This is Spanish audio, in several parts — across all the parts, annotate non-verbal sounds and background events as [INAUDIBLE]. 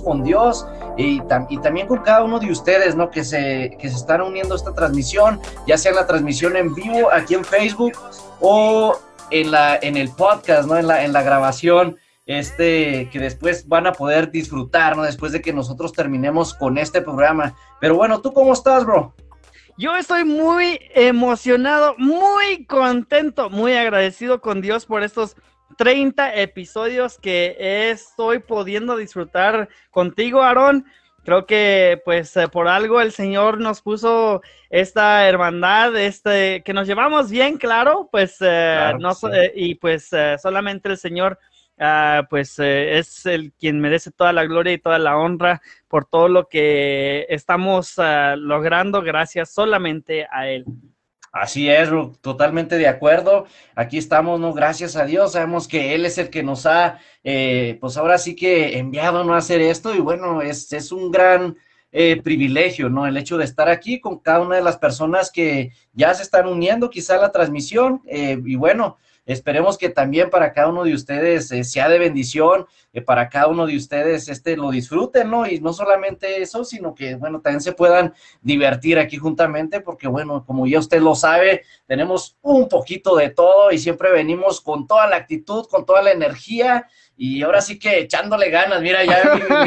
con Dios y, y, también con cada uno de ustedes, ¿no? Que se, que se están uniendo a esta transmisión, ya sea en la transmisión en vivo aquí en Facebook o en, la, en el podcast, ¿no? En la, en la grabación este, que después van a poder disfrutar, ¿no? Después de que nosotros terminemos con este programa. Pero bueno, ¿tú cómo estás, bro? Yo estoy muy emocionado, muy contento, muy agradecido con Dios por estos 30 episodios que estoy pudiendo disfrutar contigo, Aarón. Creo que pues eh, por algo el Señor nos puso esta hermandad, este, que nos llevamos bien, claro, pues eh, no, eh, y pues solamente el Señor Ah, pues eh, es el quien merece toda la gloria y toda la honra por todo lo que estamos ah, logrando gracias solamente a Él. Así es, totalmente de acuerdo. Aquí estamos, ¿no? Gracias a Dios. Sabemos que Él es el que nos ha, eh, pues ahora sí que enviado ¿no? a hacer esto y bueno, es, es un gran eh, privilegio, ¿no? El hecho de estar aquí con cada una de las personas que ya se están uniendo quizá a la transmisión y bueno, Esperemos que también para cada uno de ustedes eh, sea de bendición, eh, para cada uno de ustedes este lo disfruten, ¿no? Y no solamente eso, sino que, bueno, también se puedan divertir aquí juntamente, porque, bueno, como ya usted lo sabe, tenemos un poquito de todo y siempre venimos con toda la actitud, con toda la energía y ahora sí que echándole ganas. Mira, ya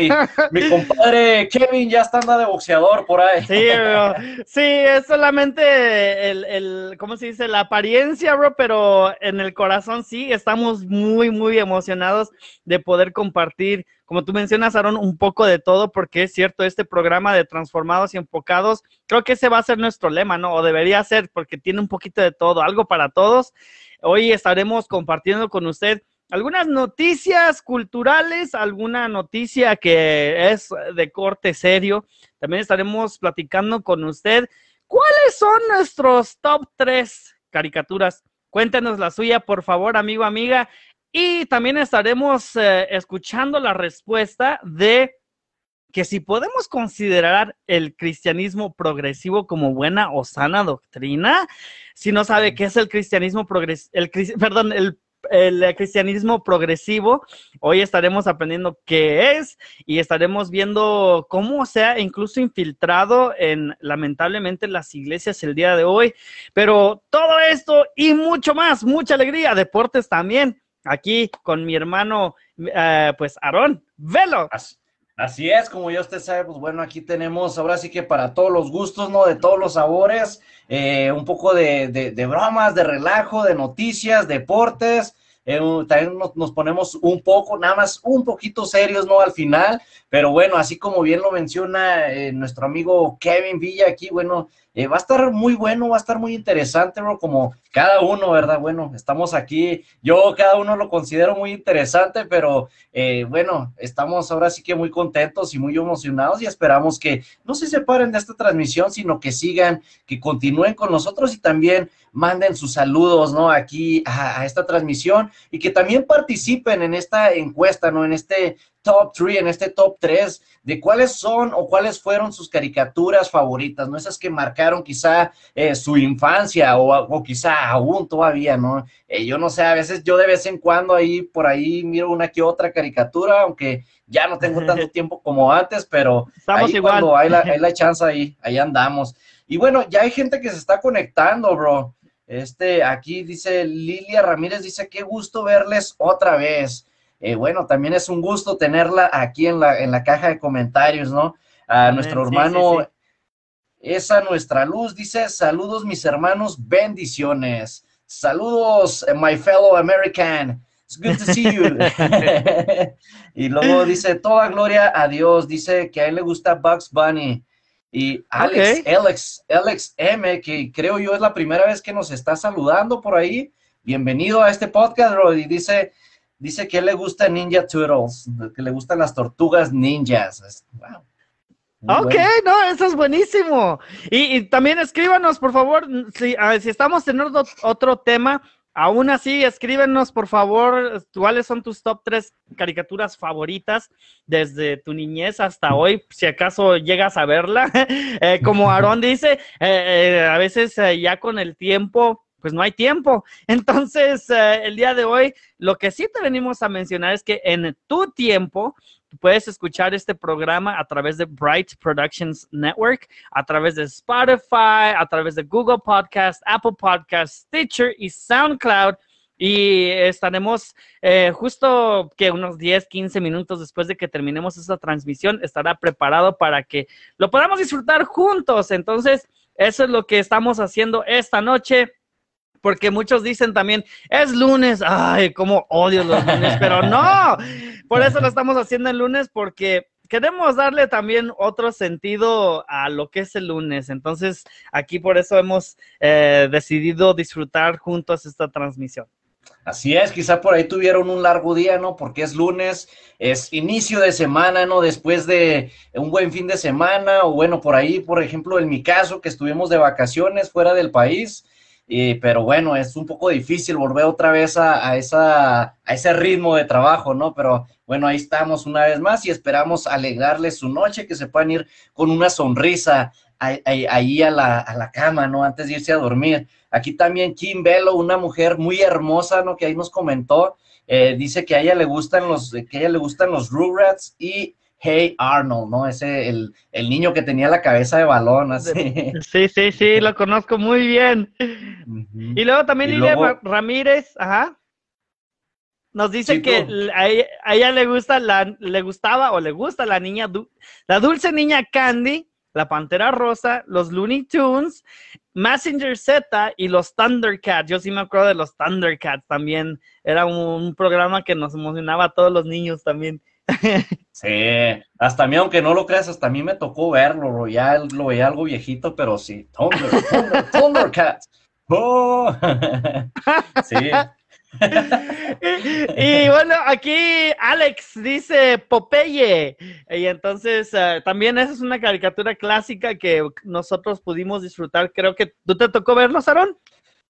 mi, [LAUGHS] compadre Kevin ya está andando de boxeador por ahí. Sí, bro. Sí, es solamente el, el, ¿cómo se dice? La apariencia, bro, pero en el corazón sí, estamos muy, muy emocionados de poder compartir, como tú mencionas, Aaron, un poco de todo, porque es cierto, este programa de transformados y enfocados, creo que ese va a ser nuestro lema, ¿no? O debería ser, porque tiene un poquito de todo, algo para todos. Hoy estaremos compartiendo con usted algunas noticias culturales, alguna noticia que es de corte serio. También estaremos platicando con usted cuáles son nuestros top tres caricaturas. Cuéntenos la suya, por favor, amigo, amiga. Y también estaremos eh, escuchando la respuesta de que si podemos considerar el cristianismo progresivo como buena o sana doctrina, si no sabe qué es el cristianismo progresivo, el, perdón, el el cristianismo progresivo. Hoy estaremos aprendiendo qué es y estaremos viendo cómo se ha incluso infiltrado en, lamentablemente, las iglesias el día de hoy. Pero todo esto y mucho más, mucha alegría, deportes también, aquí con mi hermano, eh, pues, Aarón, velo. Así es, como ya usted sabe, pues bueno, aquí tenemos ahora sí que para todos los gustos, ¿no? De todos los sabores, eh, un poco de, de, bromas, de relajo, de noticias, deportes. Eh, también nos, ponemos un poco, nada más un poquito serios, ¿no? Al final, pero bueno, así como bien lo menciona eh, nuestro amigo Kevin Villa aquí, bueno, eh, va a estar muy bueno, va a estar muy interesante, bro, como cada uno, ¿verdad? Bueno, estamos aquí, yo cada uno lo considero muy interesante, pero eh, bueno, estamos ahora sí que muy contentos y muy emocionados y esperamos que no se separen de esta transmisión, sino que sigan, que continúen con nosotros y también manden sus saludos, ¿no? Aquí a, a esta transmisión y que también participen en esta encuesta, ¿no? En este top 3, en este top 3, de cuáles son o cuáles fueron sus caricaturas favoritas, ¿no? Esas que marcaron quizá eh, su infancia o, quizá aún todavía, ¿no? Eh, yo no sé, a veces yo de vez en cuando ahí por ahí miro una que otra caricatura, aunque ya no tengo tanto [LAUGHS] tiempo como antes, pero Estamos ahí igual. cuando hay la, hay la [LAUGHS] chance ahí, ahí andamos. Y bueno, ya hay gente que se está conectando, bro. Este, aquí dice Lilia Ramírez, dice, qué gusto verles otra vez. Eh, bueno, también es un gusto tenerla aquí en la, en la caja de comentarios, ¿no? A nuestro hermano, esa nuestra luz, dice, saludos mis hermanos, bendiciones. Saludos, my fellow American. It's good to see you. [LAUGHS] [LAUGHS] y luego dice, toda gloria a Dios, dice que a él le gusta Bugs Bunny. Y Alex, Alex, Alex M, que creo yo es la primera vez que nos está saludando por ahí. Bienvenido a este podcast, bro. Y dice, Dice que le gusta Ninja Turtles, que le gustan las tortugas ninjas. Wow. ok, no, eso es buenísimo. Y, también escríbanos, por favor, si, si estamos teniendo otro tema, aún así, escríbenos, por favor, cuáles son tus top tres caricaturas favoritas desde tu niñez hasta hoy, si acaso llegas a verla. [LAUGHS] Eh, como Aarón dice, eh, eh, a veces ya con el tiempo pues no hay tiempo. [LAUGHS] Entonces, eh, el día de hoy, lo que sí te venimos a mencionar es que en tu tiempo, puedes escuchar este programa a través de Bright Productions Network, a través de Spotify, a través de Google Podcast, Apple Podcast, Stitcher y SoundCloud. Y estaremos eh, justo que unos 10, 15 minutos después de que terminemos esta transmisión, estará preparado para que lo podamos disfrutar juntos. Entonces, eso es lo que estamos haciendo esta noche. Porque muchos dicen también, es lunes, ay, cómo odio los lunes, [LAUGHS] pero no, por eso lo estamos haciendo el lunes, porque queremos darle también otro sentido a lo que es el lunes. Entonces, aquí por eso hemos eh, decidido disfrutar juntos esta transmisión. Así es, quizá por ahí tuvieron un largo día, ¿no? Porque es lunes, es inicio de semana, ¿no? Después de un buen fin de semana, o bueno, por ahí, por ejemplo, en mi caso, que estuvimos de vacaciones fuera del país, pero bueno, es un poco difícil volver otra vez a, esa, a ese ritmo de trabajo, ¿no? Pero bueno, ahí estamos una vez más y esperamos alegrarles su noche, que se puedan ir con una sonrisa ahí a la, a la cama, ¿no? Antes de irse a dormir. Aquí también Kim Velo, una mujer muy hermosa, ¿no? Que ahí nos comentó, eh, dice que a ella le gustan los, que a ella le gustan los Rugrats y Hey Arnold, ¿no? Ese, el, el niño que tenía la cabeza de balón, así. Sí, sí, sí, lo conozco muy bien. Y luego también Lilia Ramírez, ajá. Nos dice que a ella, le gusta la, le gustaba o le gusta la niña, la dulce niña Candy, la Pantera Rosa, los Looney Tunes, Messenger Z y los Thundercats. Yo sí me acuerdo de los Thundercats también. Era un, programa que nos emocionaba a todos los niños también. [LAUGHS] Sí, hasta a mí, aunque no lo creas, hasta a mí me tocó verlo, ya lo veía algo viejito, pero sí, Thunder, Thundercats. Oh. [LAUGHS] sí, [LAUGHS] y, bueno, aquí Alex dice Popeye. Y entonces eh, también esa es una caricatura clásica que nosotros pudimos disfrutar. Creo que tú te tocó verlo, Sarón.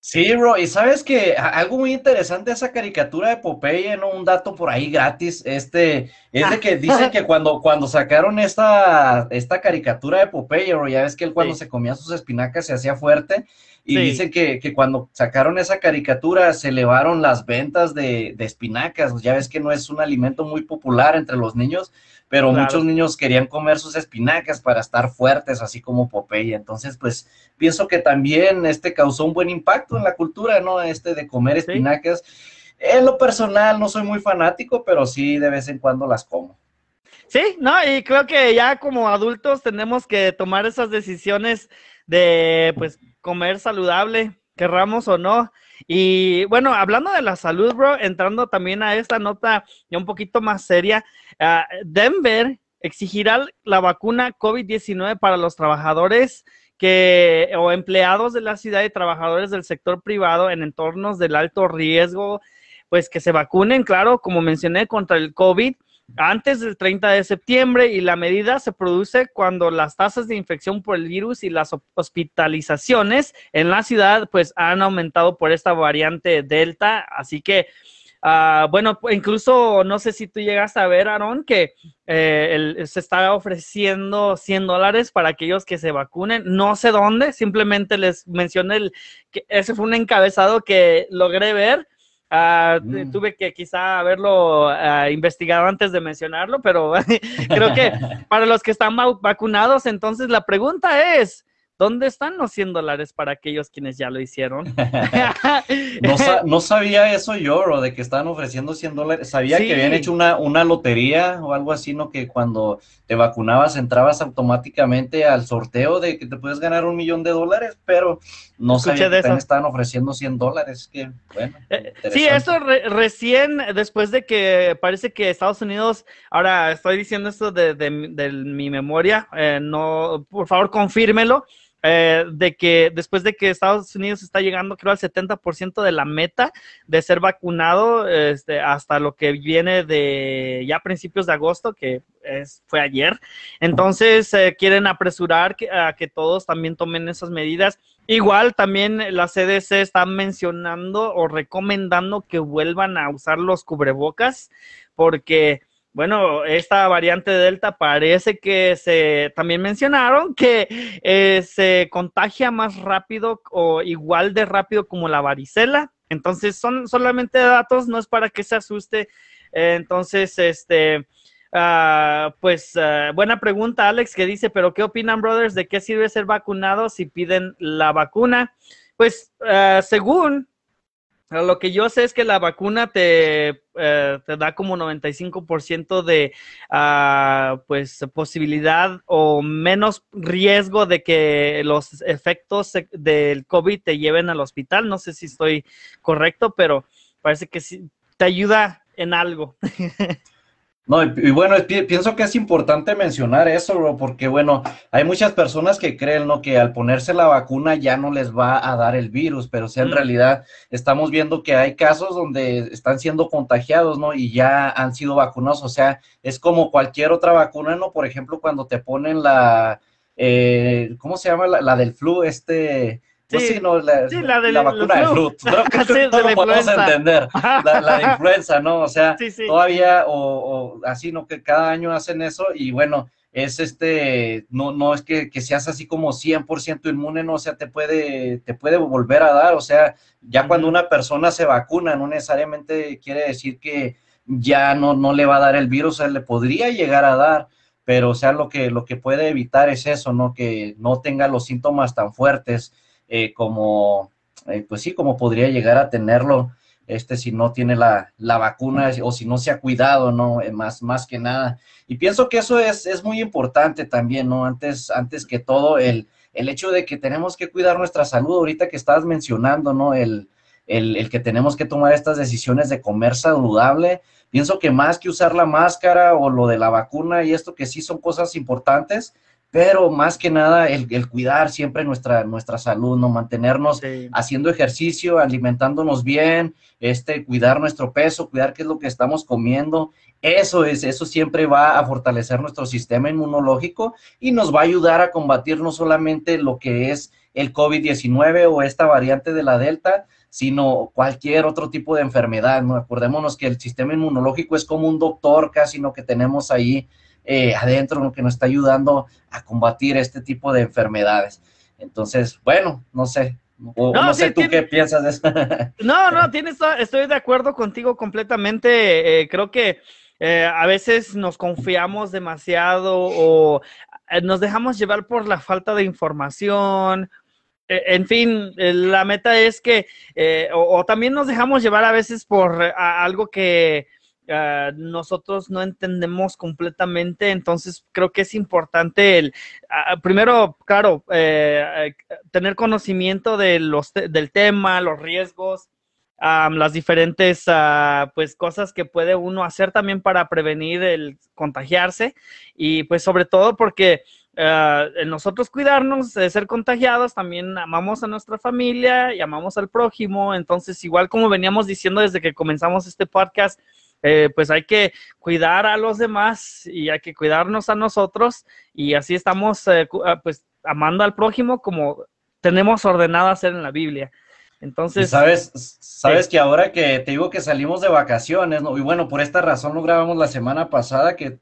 Sí, bro, y sabes que algo muy interesante esa caricatura de Popeye, ¿no? Un dato por ahí gratis, este, es de que [LAUGHS] dicen que cuando, cuando sacaron esta, esta caricatura de Popeye, bro, ya ves que él cuando se comía sus espinacas se hacía fuerte, y dicen que, que, cuando sacaron esa caricatura se elevaron las ventas de, de, espinacas. Ya ves que no es un alimento muy popular entre los niños, pero muchos niños querían comer sus espinacas para estar fuertes, así como Popeye. Entonces, pues pienso que también este causó un buen impacto en la cultura, ¿no? Este de comer espinacas. En lo personal no soy muy fanático, pero sí de vez en cuando las como. Sí, no, y creo que ya como adultos tenemos que tomar esas decisiones de, pues, comer saludable, querramos o no. Y bueno, hablando de la salud, bro, entrando también a esta nota ya un poquito más seria, ah, Denver exigirá la vacuna COVID-19 para los trabajadores que o empleados de la ciudad y trabajadores del sector privado en entornos del alto riesgo, pues que se vacunen, claro, como mencioné, contra el COVID antes del 30 de septiembre y la medida se produce cuando las tasas de infección por el virus y las hospitalizaciones en la ciudad pues han aumentado por esta variante Delta, así que uh, bueno, incluso no sé si tú llegas a ver, Aaron, que eh, se está ofreciendo 100 dólares para aquellos que se vacunen, no sé dónde, simplemente les mencioné el, que ese fue un encabezado que logré ver Ah, mm. Tuve que quizá haberlo ah, investigado antes de mencionarlo, pero [LAUGHS] creo que para los que están vacunados, entonces la pregunta es, ¿Dónde están los 100 dólares para aquellos quienes ya lo hicieron? [LAUGHS] [LAUGHS] no, sabía eso yo, bro, de que estaban ofreciendo 100 dólares. Sabía que habían hecho una, una lotería o algo así, ¿no? Que cuando te vacunabas entrabas automáticamente al sorteo de que te puedes ganar un millón de dólares, pero no sabía que estaban ofreciendo 100 dólares. Que, bueno, eh, sí, eso recién, después de que parece que Estados Unidos, ahora estoy diciendo esto de, mi memoria, eh, no, por favor, confírmelo eh, de que después de que Estados Unidos está llegando, creo, al 70% de la meta de ser vacunado este, hasta lo que viene de ya principios de agosto, que es, fue ayer. Entonces, eh, quieren apresurar a que todos también tomen esas medidas. Igual también la CDC está mencionando o recomendando que vuelvan a usar los cubrebocas porque bueno, esta variante Delta parece que se también mencionaron que eh, se contagia más rápido o igual de rápido como la varicela. Entonces, son solamente datos, no es para que se asuste. entonces, este, ah, pues ah, buena pregunta, Alex, que dice, pero ¿qué opinan, brothers? ¿De qué sirve ser vacunado si piden la vacuna? Pues, ah, según lo que yo sé es que la vacuna te, eh, te da como 95% de uh, pues posibilidad o menos riesgo de que los efectos del COVID te lleven al hospital. No sé si estoy correcto, pero parece que sí te ayuda en algo. [LAUGHS] No, y, bueno, pienso que es importante mencionar eso, bro, porque bueno, hay muchas personas que creen, ¿no? Que al ponerse la vacuna ya no les va a dar el virus, pero si en realidad estamos viendo que hay casos donde están siendo contagiados, ¿no? Y ya han sido vacunados, o sea, es como cualquier otra vacuna, ¿no? Por ejemplo, cuando te ponen la, eh, ¿cómo se llama? La, del flu, este... Sí, sí, no, la, la, vacuna del flu. [LAUGHS] Creo que sí, no lo podemos entender. La, la, de [LAUGHS] influenza, ¿no? O sea, todavía, o, o, así, ¿no? Que cada año hacen eso y bueno, es este, no, no es que, que seas así como 100% inmune, no, o sea, te puede, te puede volver a dar, o sea, ya cuando una persona se vacuna, no necesariamente quiere decir que ya no, no le va a dar el virus, o sea, le podría llegar a dar, pero o sea, lo que, lo que puede evitar es eso, ¿no? Que no tenga los síntomas tan fuertes eh, como, eh, pues sí, como podría llegar a tenerlo este si no tiene la, la vacuna o si no se ha cuidado, ¿no? Eh, más, más que nada. Y pienso que eso es, es muy importante también, ¿no? Antes, antes que todo, el, el hecho de que tenemos que cuidar nuestra salud, ahorita que estabas mencionando, ¿no? El, el, el, que tenemos que tomar estas decisiones de comer saludable. Pienso que más que usar la máscara o lo de la vacuna y esto que sí son cosas importantes, pero más que nada el, cuidar siempre nuestra, nuestra salud, ¿no? Mantenernos haciendo ejercicio, alimentándonos bien, este, cuidar nuestro peso, cuidar qué es lo que estamos comiendo. Eso es, eso siempre va a fortalecer nuestro sistema inmunológico y nos va a ayudar a combatir no solamente lo que es el COVID-19 o esta variante de la Delta, sino cualquier otro tipo de enfermedad, ¿no? Acordémonos que el sistema inmunológico es como un doctor casi, ¿no? Que tenemos ahí eh, adentro, lo que nos está ayudando a combatir este tipo de enfermedades. Entonces, bueno, no sé, no, sé tú qué piensas de eso. [LAUGHS] no, no, tienes, estoy de acuerdo contigo completamente. Eh, creo que eh, a veces nos confiamos demasiado o nos dejamos llevar por la falta de información. En fin, la meta es que, o, o, también nos dejamos llevar a veces por algo que Ah, nosotros no entendemos completamente, entonces creo que es importante el, uh, primero, claro, eh, tener conocimiento de los del tema, los riesgos, las diferentes pues cosas que puede uno hacer también para prevenir el contagiarse y pues sobre todo porque nosotros cuidarnos de ser contagiados, también amamos a nuestra familia y amamos al prójimo. Entonces, igual como veníamos diciendo desde que comenzamos este podcast, eh, pues hay que cuidar a los demás y hay que cuidarnos a nosotros y así estamos eh, ah, pues amando al prójimo como tenemos ordenado hacer en la Biblia. Entonces, sabes, sabes que ahora que te digo que salimos de vacaciones, ¿no? y bueno, por esta razón lo grabamos la semana pasada que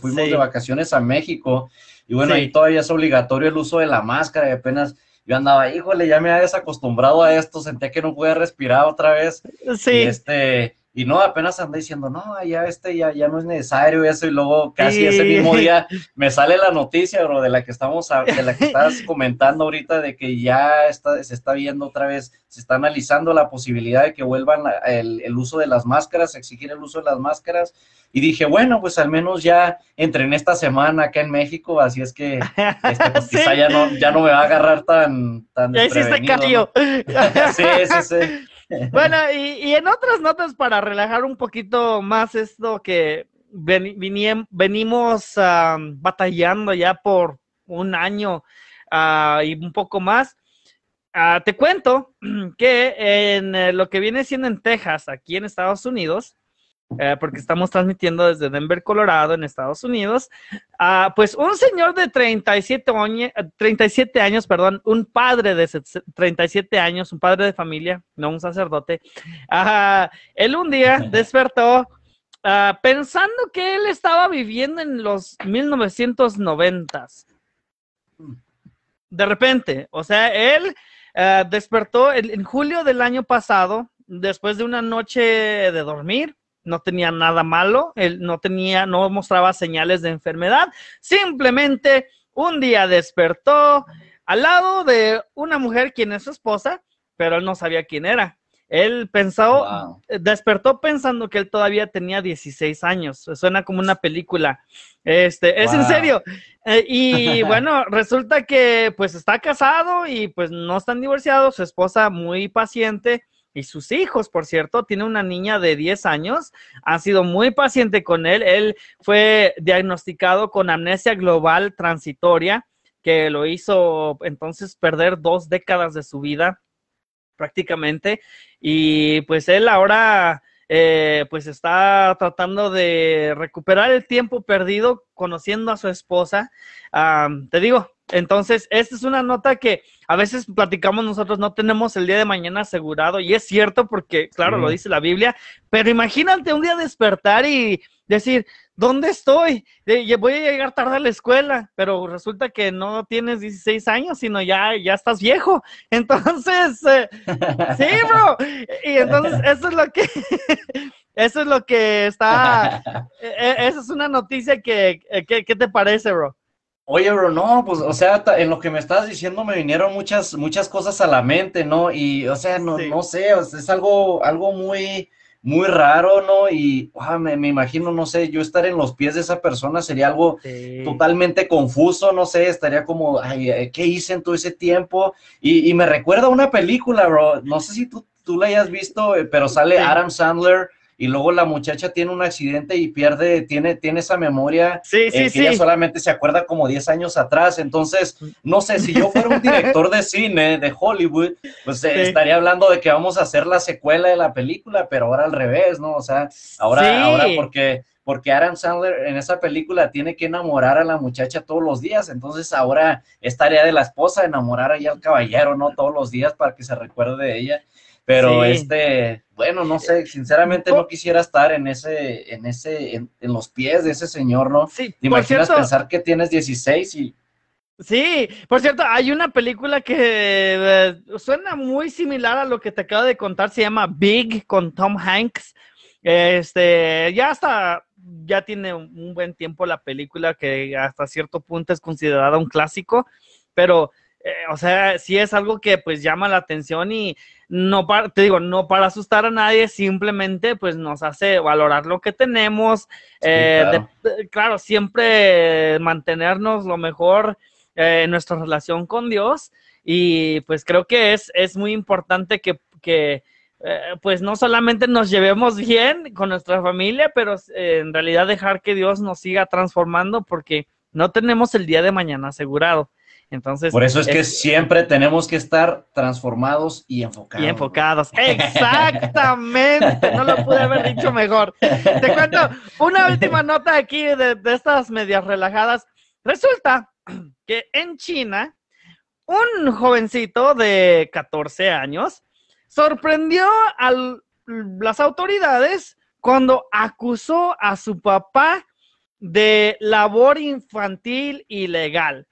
fuimos de vacaciones a México, y bueno, ahí todavía es obligatorio el uso de la máscara, y apenas yo andaba, híjole, ya me había desacostumbrado a esto, sentía que no podía respirar otra vez. Sí. Y este, y no, apenas anda diciendo, no, ya este ya, ya no es necesario eso, y luego casi ese mismo día [LAUGHS] me sale la noticia, bro, de la que estamos, de la que estás [LAUGHS] comentando ahorita, de que ya está, se está viendo otra vez, se está analizando la posibilidad de que vuelvan el, el uso de las máscaras, exigir el uso de las máscaras, y dije, bueno, pues al menos ya entre en esta semana acá en México, así es que este, pues, [LAUGHS] quizá ya no, ya no me va a agarrar tan, tan Ya hiciste ¿no? sí, sí, sí. Bueno, y, en otras notas para relajar un poquito más esto que venimos batallando ya por un año ah, y un poco más. Ah, te cuento [CLEARS THROAT] que en eh, lo que viene siendo en Texas, aquí en Estados Unidos, eh, porque estamos transmitiendo desde Denver, Colorado, en Estados Unidos. Uh, pues un señor de 37, 37 años, perdón, un padre de 37 años, un padre de familia, no un sacerdote, él un día despertó ah, pensando que él estaba viviendo en los 1990s. De repente, o sea, él ah, despertó en julio del año pasado, después de una noche de dormir, no tenía nada malo, él no tenía, no mostraba señales de enfermedad, simplemente un día despertó al lado de una mujer quien es su esposa, pero él no sabía quién era. Él pensó, despertó pensando que él todavía tenía 16 años. Suena como una película. Este, es en serio. Eh, y [LAUGHS] bueno, resulta que pues está casado y pues no están divorciados. Su esposa muy paciente y sus hijos, por cierto, tiene una niña de 10 años, ha sido muy paciente con él. Él fue diagnosticado con amnesia global transitoria, que lo hizo entonces perder dos décadas de su vida prácticamente. Y pues él ahora eh, pues está tratando de recuperar el tiempo perdido conociendo a su esposa. te digo, entonces, esta es una nota que a veces platicamos nosotros, no tenemos el día de mañana asegurado, y es cierto porque, claro, lo dice la Biblia, pero imagínate un día despertar y decir, ¿dónde estoy? Voy a llegar tarde a la escuela, pero resulta que no tienes 16 años, sino ya, ya estás viejo. [LAUGHS] Entonces, eh, sí, bro. Y entonces, eso es lo que, [LAUGHS] eso es lo que está, [LAUGHS] e, e, esa es una noticia que, ¿qué te parece, bro? Oye, bro, no, pues, o sea, en lo que me estás diciendo me vinieron muchas, muchas cosas a la mente, ¿no? Y, o sea, no, no sé, es algo, algo muy, muy raro, ¿no? Y me, imagino, no sé, yo estar en los pies de esa persona sería algo totalmente confuso, no sé, estaría como, ay, ¿qué hice en todo ese tiempo? Y, y me recuerda una película, bro, no sé si tú, tú la hayas visto, eh, pero sale Adam Sandler y luego la muchacha tiene un accidente y pierde, tiene, tiene esa memoria sí, sí, eh, que ella solamente se acuerda como 10 años atrás. Entonces, no sé, si yo fuera un director de cine de Hollywood, pues eh, estaría hablando de que vamos a hacer la secuela de la película, pero ahora al revés, ¿no? O sea, ahora, ahora porque porque Adam Sandler en esa película tiene que enamorar a la muchacha todos los días, entonces ahora es tarea de la esposa enamorar ahí al caballero, ¿no? Todos los días para que se recuerde de ella. Pero este, bueno, no sé, sinceramente no quisiera estar en ese, en ese, en, los pies de ese señor, ¿no? Sí, ¿Te imaginas pensar que tienes 16 y... Sí, por cierto, hay una película que eh, suena muy similar a lo que te acabo de contar, se llama Big con Tom Hanks. Este, ya hasta, ya tiene un buen tiempo la película que hasta cierto punto es considerada un clásico, pero eh, o sea, sí es algo que pues llama la atención y no para, te digo, no para asustar a nadie, simplemente pues nos hace valorar lo que tenemos, eh, claro. siempre mantenernos lo mejor eh, en nuestra relación con Dios y pues creo que es, es muy importante que, que pues no solamente nos llevemos bien con nuestra familia, pero en realidad dejar que Dios nos siga transformando porque no tenemos el día de mañana asegurado. Entonces, Por eso es que siempre tenemos que estar transformados y enfocados. Y enfocados. Exactamente. no lo pude haber dicho mejor. Te cuento una última nota aquí de, de estas medias relajadas. Resulta que en China, un jovencito de 14 años sorprendió a las autoridades cuando acusó a su papá de labor infantil ilegal.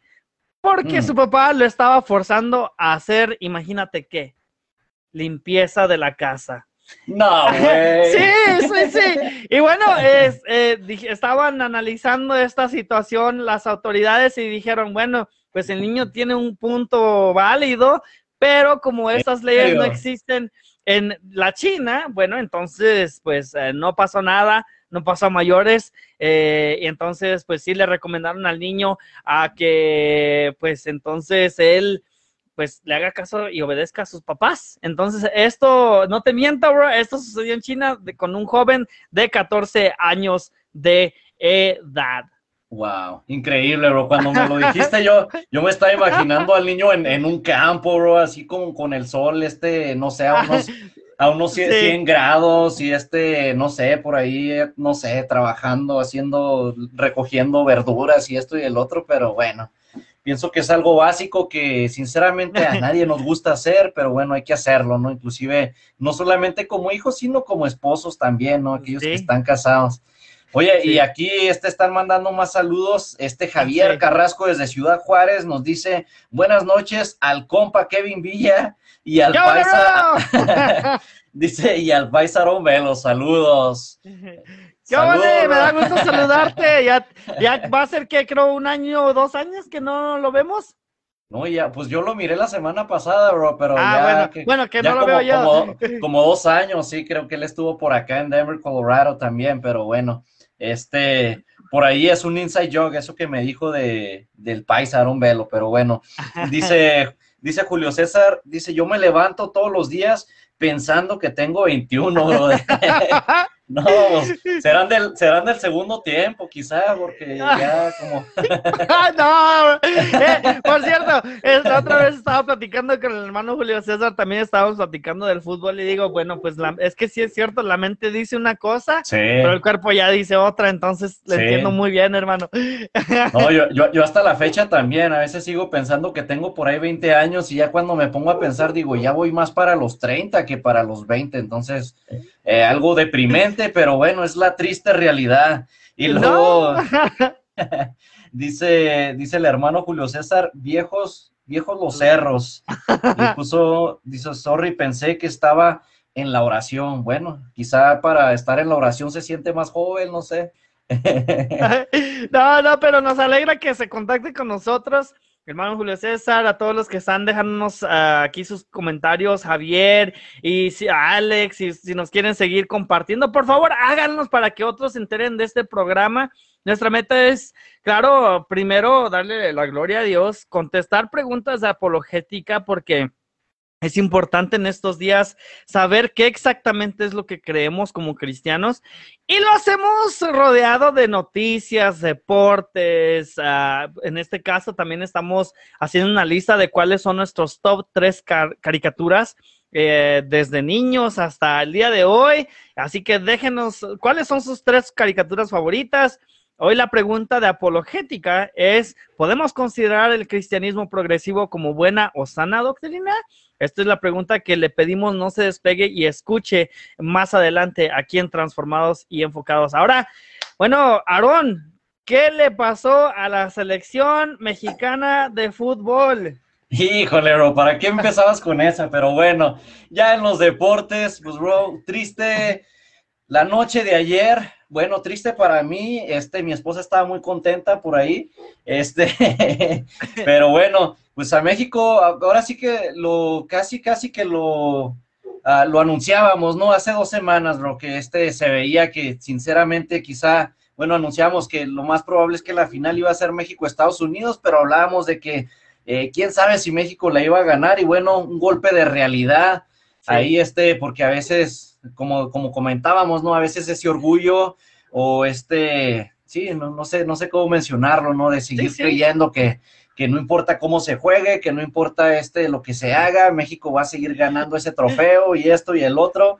Porque su mm. papá lo estaba forzando a hacer, imagínate qué, limpieza de la casa. No, [LAUGHS] güey. sí, sí, sí. Y bueno, es, eh, estaban analizando esta situación las autoridades y dijeron, bueno, pues el niño tiene un punto válido, pero como estas leyes no existen en la China, bueno, entonces pues eh, no pasó nada no pasó a mayores. Eh, y entonces, pues sí le recomendaron al niño a que, pues entonces él, pues le haga caso y obedezca a sus papás. Entonces, esto, no te miento, bro, esto sucedió en China con un joven de 14 años de edad. Wow, increíble, bro. Cuando me lo dijiste, [LAUGHS] yo, yo me estaba imaginando al niño en, en un campo, bro, así como con el sol, este, no sé, a unos [LAUGHS] a unos 100, grados y este, no sé, por ahí, no sé, trabajando, haciendo, recogiendo verduras y esto y el otro, pero bueno. Pienso que es algo básico que sinceramente a nadie nos gusta hacer, pero bueno, hay que hacerlo, ¿no? Inclusive, no solamente como hijos, sino como esposos también, ¿no? Aquellos que están casados. Oye, y aquí este están mandando más saludos. Este Javier Carrasco desde Ciudad Juárez nos dice buenas noches al compa Kevin Villa y al paisa. [LAUGHS] dice, y al paisa Romelo, saludos. [LAUGHS] ¿Qué Me da gusto saludarte. Ya, ya va a ser que creo un año o dos años que no lo vemos. No, ya, pues yo lo miré la semana pasada, bro, pero ah, ya bueno, que, bueno, que no lo veo yo. Como, dos años, sí, creo que él estuvo por acá en Denver, Colorado también, pero bueno, este, por ahí es un inside joke, eso que me dijo de, del paisa Aaron Velo, pero bueno, dice, [LAUGHS] dice Julio César, dice, yo me levanto todos los días pensando que tengo 21, bro. [LAUGHS] No, serán del, serán del segundo tiempo, quizá, porque ya como. [LAUGHS] no, eh, por la otra vez estaba platicando con el hermano Julio César, también estábamos platicando del fútbol y digo, bueno, pues es que sí es cierto, la mente dice una cosa, pero el cuerpo ya dice otra, entonces le entiendo muy bien, hermano. no, yo, yo, yo hasta la fecha también, a veces sigo pensando que tengo por ahí 20 años y ya cuando me pongo a pensar, digo, ya voy más para los 30 que para los 20, entonces eh, algo deprimente, pero bueno, es la triste realidad. Y luego [LAUGHS] dice, dice el hermano Julio César, viejos, viejos los cerros. [LAUGHS] Y puso, dice, sorry, pensé que estaba en la oración. Bueno, quizá para estar en la oración se siente más joven, no sé. [LAUGHS] [LAUGHS] no, no, pero nos alegra que se contacte con nosotros hermano Julio César, a todos los que están dejándonos ah, aquí sus comentarios, Javier y a Alex, y si nos quieren seguir compartiendo, por favor háganos para que otros se enteren de este programa. Nuestra meta es, claro, primero darle la gloria a Dios, contestar preguntas de apologética, porque es importante en estos días saber qué exactamente es lo que creemos como cristianos y lo hacemos rodeado de noticias, deportes. Ah, en este caso también estamos haciendo una lista de cuáles son nuestros top tres caricaturas eh, desde niños hasta el día de hoy. Así que déjenos cuáles son sus tres caricaturas favoritas. Hoy la pregunta de apologética es, ¿podemos considerar el cristianismo progresivo como buena o sana doctrina? Esta es la pregunta que le pedimos no se despegue y escuche más adelante aquí en Transformados y Enfocados. Ahora, bueno, Aarón, ¿qué le pasó a la selección mexicana de fútbol? Híjole, bro, ¿para qué empezabas con esa? Pero bueno, ya en los deportes, pues, bro, triste la noche de ayer, bueno, triste para mí, este, mi esposa estaba muy contenta por ahí, este, [LAUGHS] pero bueno, pues a México, ahora sí que lo, casi, casi que lo, ah, lo anunciábamos, ¿no? Hace dos semanas, bro, que este se veía que sinceramente quizá, bueno, anunciamos que lo más probable es que la final iba a ser México-Estados Unidos, pero hablábamos de que eh, quién sabe si México la iba a ganar y bueno, un golpe de realidad ahí, este, porque a veces, como, como comentábamos, ¿no? A veces ese orgullo o este, sí, no, no sé, no sé cómo mencionarlo, ¿no? De seguir creyendo que que no importa cómo se juegue, que no importa este lo que se haga, México va a seguir ganando ese trofeo y esto y el otro.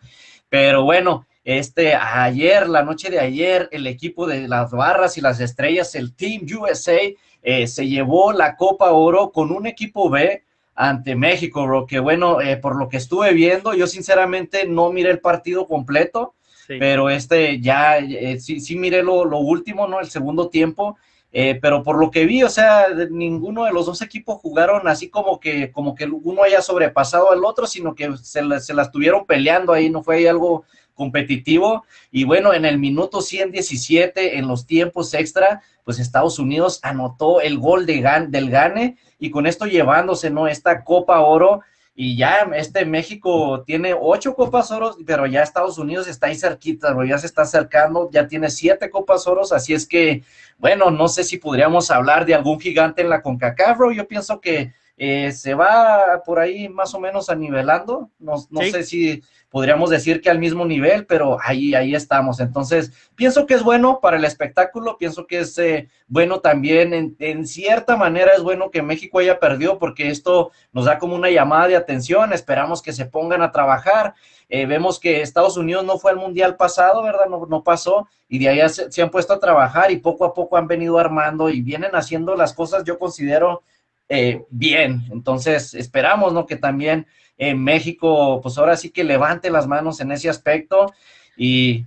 Pero bueno, este ayer, la noche de ayer, el equipo de las barras y las estrellas, el Team USA, eh, se llevó la Copa Oro con un equipo B ante México, bro, que bueno, eh, por lo que estuve viendo, yo sinceramente no miré el partido completo, pero este ya, eh, sí, sí miré lo, lo último, ¿no? El segundo tiempo, eh, pero por lo que vi, o sea, ninguno de los dos equipos jugaron así como que, como que uno haya sobrepasado al otro, sino que se, se la estuvieron peleando ahí, no fue algo competitivo. Y bueno, en el minuto 117, en los tiempos extra, pues Estados Unidos anotó el gol de del Gane y con esto llevándose, ¿no? Esta Copa Oro y ya este México tiene ocho Copas Oros, pero ya Estados Unidos está ahí cerquita, ya se está acercando, ya tiene siete Copas Oros, así es que, bueno, no sé si podríamos hablar de algún gigante en la CONCACAF, yo pienso que eh, se va por ahí más o menos anivelando, no, no sé si podríamos decir que al mismo nivel, pero ahí, ahí estamos. Entonces, pienso que es bueno para el espectáculo, pienso que es eh, bueno también, en, cierta manera es bueno que México haya perdido porque esto nos da como una llamada de atención, esperamos que se pongan a trabajar. Eh, vemos que Estados Unidos no fue al Mundial pasado, ¿verdad? No, no pasó y de ahí se, se, han puesto a trabajar y poco a poco han venido armando y vienen haciendo las cosas, yo considero, eh, bien. Entonces, esperamos, ¿no? Que también en México, pues ahora sí que levante las manos en ese aspecto y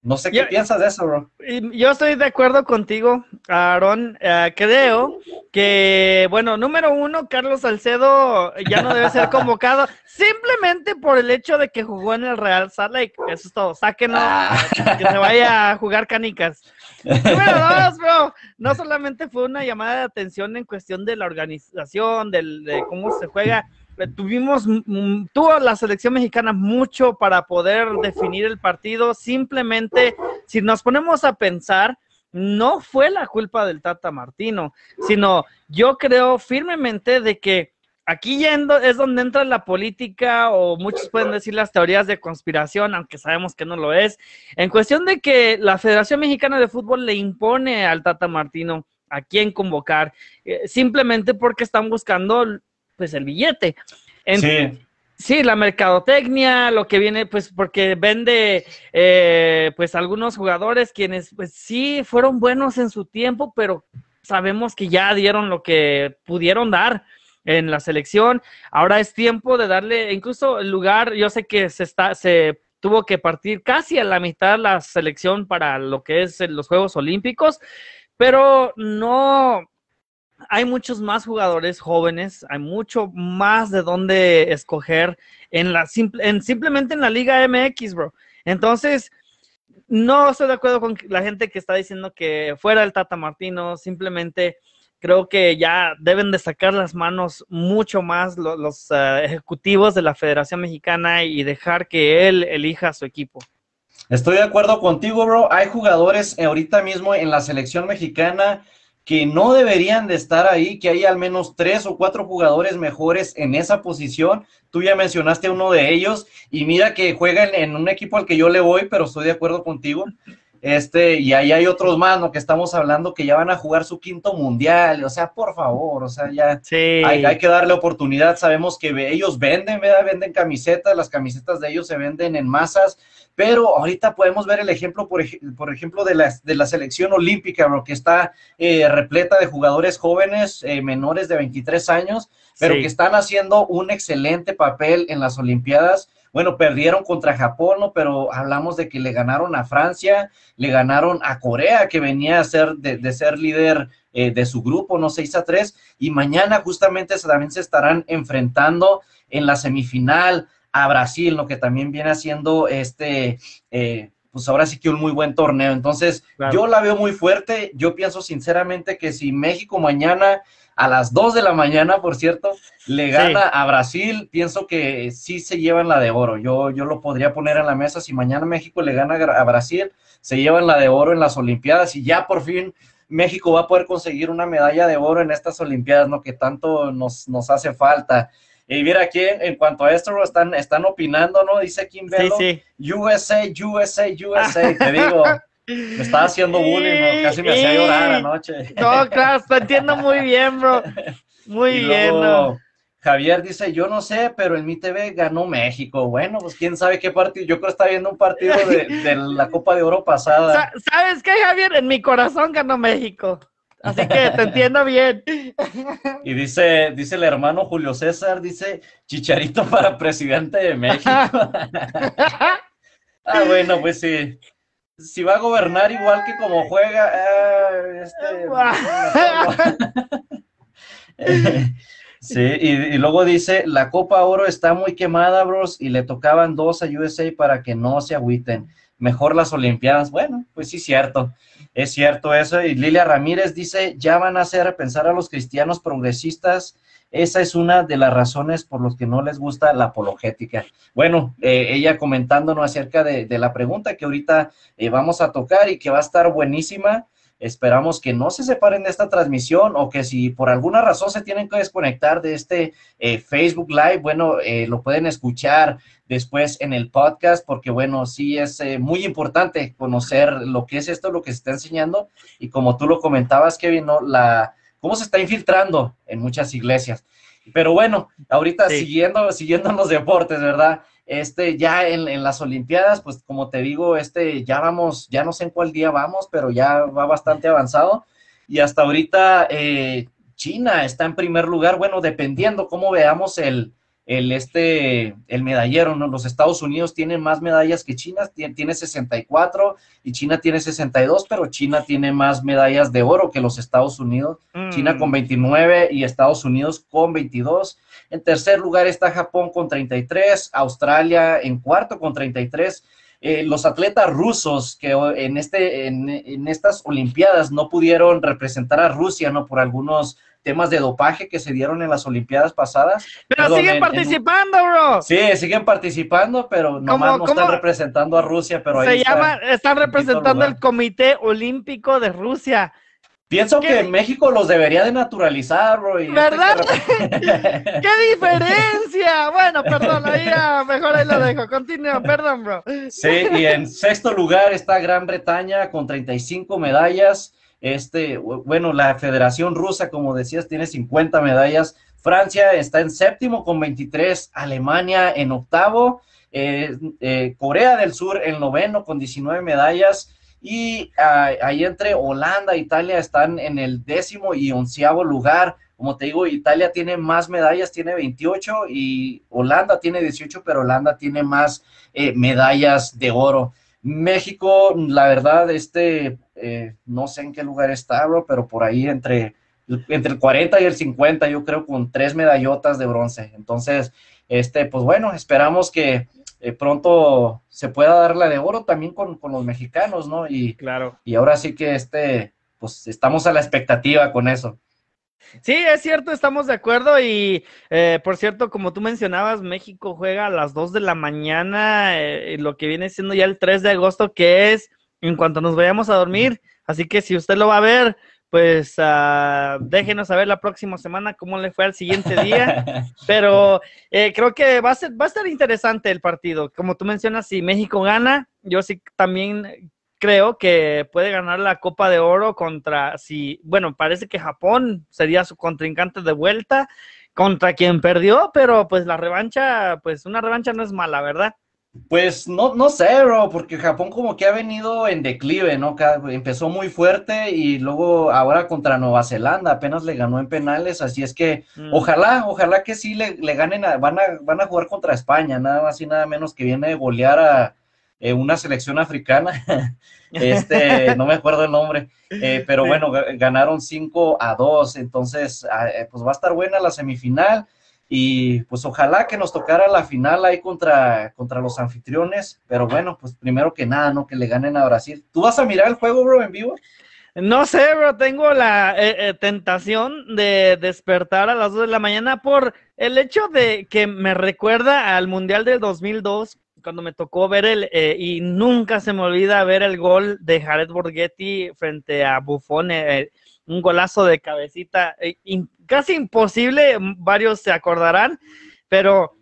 no sé qué piensas de eso, bro. Yo estoy de acuerdo contigo, Aaron. Eh, creo que, bueno, número uno, Carlos Salcedo ya no debe ser convocado [LAUGHS] simplemente por el hecho de que jugó en el Real Salt Lake. Eso es todo. Sáquenlo, ah. que se vaya a jugar canicas. Número [LAUGHS] dos, bro, no solamente fue una llamada de atención en cuestión de la organización, de cómo se juega tuvimos, tuvo la selección mexicana mucho para poder definir el partido. Simplemente, si nos ponemos a pensar, no fue la culpa del Tata Martino, sino yo creo firmemente de que aquí yendo es donde entra la política o muchos pueden decir las teorías de conspiración, aunque sabemos que no lo es, en cuestión de que la Federación Mexicana de Fútbol le impone al Tata Martino a quién convocar, eh, simplemente porque están buscando pues el billete. sí. Sí, la mercadotecnia, lo que viene, pues porque vende, eh, pues algunos jugadores quienes, pues sí, fueron buenos en su tiempo, pero sabemos que ya dieron lo que pudieron dar en la selección. Ahora es tiempo de darle, incluso el lugar, yo sé que se está, se tuvo que partir casi a la mitad la selección para lo que es los Juegos Olímpicos, pero no, hay muchos más jugadores jóvenes, hay mucho más de dónde escoger en la en, simplemente en la Liga MX, bro. Entonces, no estoy de acuerdo con la gente que está diciendo que fuera el Tata Martino, simplemente creo que ya deben de sacar las manos mucho más los, eh, ejecutivos de la Federación Mexicana y dejar que él elija su equipo. Estoy de acuerdo contigo, bro. Hay jugadores ahorita mismo en la selección mexicana que no deberían de estar ahí, que hay al menos tres o cuatro jugadores mejores en esa posición. Tú ya mencionaste uno de ellos y mira que juegan en un equipo al que yo le voy, pero estoy de acuerdo contigo. Este, y ahí hay otros más, ¿no? Que estamos hablando que ya van a jugar su quinto mundial, o sea, por favor, o sea, ya hay, hay, que darle oportunidad. Sabemos que ellos venden, ¿verdad? Venden camisetas, las camisetas de ellos se venden en masas, pero ahorita podemos ver el ejemplo, por, por ejemplo, de la, de la selección olímpica, que está eh, repleta de jugadores jóvenes, eh, menores de 23 años, pero que están haciendo un excelente papel en las Olimpiadas. Bueno, perdieron contra Japón, ¿no? pero hablamos de que le ganaron a Francia, le ganaron a Corea, que venía a ser de, ser líder eh, de su grupo, ¿no? 6 a 3, y mañana justamente también se estarán enfrentando en la semifinal a Brasil, lo que también viene haciendo este, eh, pues ahora sí que un muy buen torneo. Entonces, yo la veo muy fuerte. Yo pienso sinceramente que si México mañana a las 2 de la mañana, por cierto, le gana a Brasil, pienso que sí se llevan la de oro. Yo, yo lo podría poner en la mesa. Si mañana México le gana a Brasil, se llevan la de oro en las Olimpiadas y ya por fin México va a poder conseguir una medalla de oro en estas Olimpiadas, ¿no? Que tanto nos, nos hace falta. Y mira aquí, en cuanto a esto, están, están opinando, ¿no? Dice Kim Velo, sí, USA, USA, USA, te digo. [LAUGHS] Me estaba haciendo bullying, casi me hacía llorar anoche. No, claro, te entiendo muy bien, bro. [LAUGHS] Muy bien, ¿no? Javier dice, yo no sé, pero en mi TV ganó México. Bueno, pues quién sabe qué partido. Yo creo que está viendo un partido de, de la Copa de Oro pasada. ¿Sabes qué, Javier? En mi corazón ganó México. Así que te entiendo bien. Y dice, dice el hermano Julio César, dice Chicharito para presidente de México. [LAUGHS] [LAUGHS] ah, bueno, pues sí. Si va a gobernar igual que como juega, ah, este. [LAUGHS] sí, y, y, luego dice, la Copa Oro está muy quemada, bros, y le tocaban dos a USA para que no se agüiten. Mejor las Olimpiadas. Bueno, pues sí, cierto. Es cierto eso. Y Lilia Ramírez dice, ya van a hacer pensar a los cristianos progresistas. Esa es una de las razones por las que no les gusta la apologética. Bueno, eh, ella comentándonos acerca de, la pregunta que ahorita eh, vamos a tocar y que va a estar buenísima. Esperamos que no se separen de esta transmisión o que si por alguna razón se tienen que desconectar de este eh, Facebook Live, bueno, lo pueden escuchar después en el podcast, porque bueno, sí es eh, muy importante conocer lo que es esto, lo que se está enseñando, y como tú lo comentabas, Kevin, ¿no? La, cómo se está infiltrando en muchas iglesias. Pero bueno, ahorita siguiendo, siguiendo en los deportes, ¿verdad? Este, ya en, las Olimpiadas, pues como te digo, este, ya vamos, ya no sé en cuál día vamos, pero ya va bastante avanzado. Y hasta ahorita, eh, China está en primer lugar, bueno, dependiendo cómo veamos el, el, este, el medallero, ¿no? Los Estados Unidos tienen más medallas que China, tiene 64 y China tiene 62, pero China tiene más medallas de oro que los Estados Unidos. China con 29 mm. y Estados Unidos con 22. En tercer lugar está Japón con 33, Australia en cuarto con 33. Eh, los atletas rusos que en, este, en, en, estas Olimpiadas no pudieron representar a Rusia, ¿no? Por algunos temas de dopaje que se dieron en las Olimpiadas pasadas. Pero siguen participando, bro. Sí, siguen participando, pero nomás no están representando a Rusia, pero se llama, están representando el Comité Olímpico de Rusia. Pienso que México los debería de naturalizar, bro. Este ¿Verdad? [LAUGHS] ¿Qué diferencia? Bueno, perdón, ahí mejor ahí lo dejo. Continúa, perdón, bro. Sí, y en sexto lugar está Gran Bretaña con 35 medallas. Este, bueno, la Federación Rusa, como decías, tiene 50 medallas. Francia está en séptimo con 23, Alemania en octavo, eh, eh, Corea del Sur en noveno con 19 medallas y ah, ahí entre Holanda e Italia están en el décimo y onceavo lugar. Como te digo, Italia tiene más medallas, tiene 28 y Holanda tiene 18, pero Holanda tiene más eh, medallas de oro. México, la verdad, este, eh, no sé en qué lugar está, bro, pero por ahí entre, entre el 40 y el 50, yo creo, con tres medallotas de bronce. Entonces, este, pues bueno, esperamos que eh, pronto se pueda dar la de oro también con, los mexicanos, ¿no? Y, claro. y ahora sí que este, pues estamos a la expectativa con eso. Sí, es cierto, estamos de acuerdo y eh, por cierto, como tú mencionabas, México juega a las 2 de la mañana, eh, lo que viene siendo ya el 3 de agosto, que es en cuanto nos vayamos a dormir. Así que si usted lo va a ver, pues uh, déjenos saber la próxima semana cómo le fue al siguiente día. [LAUGHS] Pero eh, creo que va a, ser, va a estar interesante el partido. Como tú mencionas, si México gana, yo sí también creo que puede ganar la Copa de Oro contra, si, bueno, parece que Japón sería su contrincante de vuelta contra quien perdió, pero pues la revancha, pues una revancha no es mala, ¿verdad? Pues no, no sé, bro, porque Japón como que ha venido en declive, ¿no? Empezó muy fuerte y luego ahora contra Nueva Zelanda apenas le ganó en penales, así es que mm. ojalá, ojalá que sí le, le ganen, van, a, van a jugar contra España, nada más y nada menos que viene de golear a, eh, una selección africana, [LAUGHS] este, no me acuerdo el nombre, eh, pero bueno, ganaron 5 a 2, entonces, ah, eh, pues va a estar buena la semifinal y pues ojalá que nos tocara la final ahí contra, contra los anfitriones, pero bueno, pues primero que nada, ¿no? Que le ganen a Brasil. ¿Tú vas a mirar el juego, bro, en vivo? No sé, bro, tengo la tentación de despertar a las 2 de la mañana por el hecho de que me recuerda al Mundial del 2002 cuando me tocó ver el, eh, y nunca se me olvida ver el gol de Jared Borghetti frente a Buffon, eh, un golazo de cabecita, eh, casi imposible, varios se acordarán, pero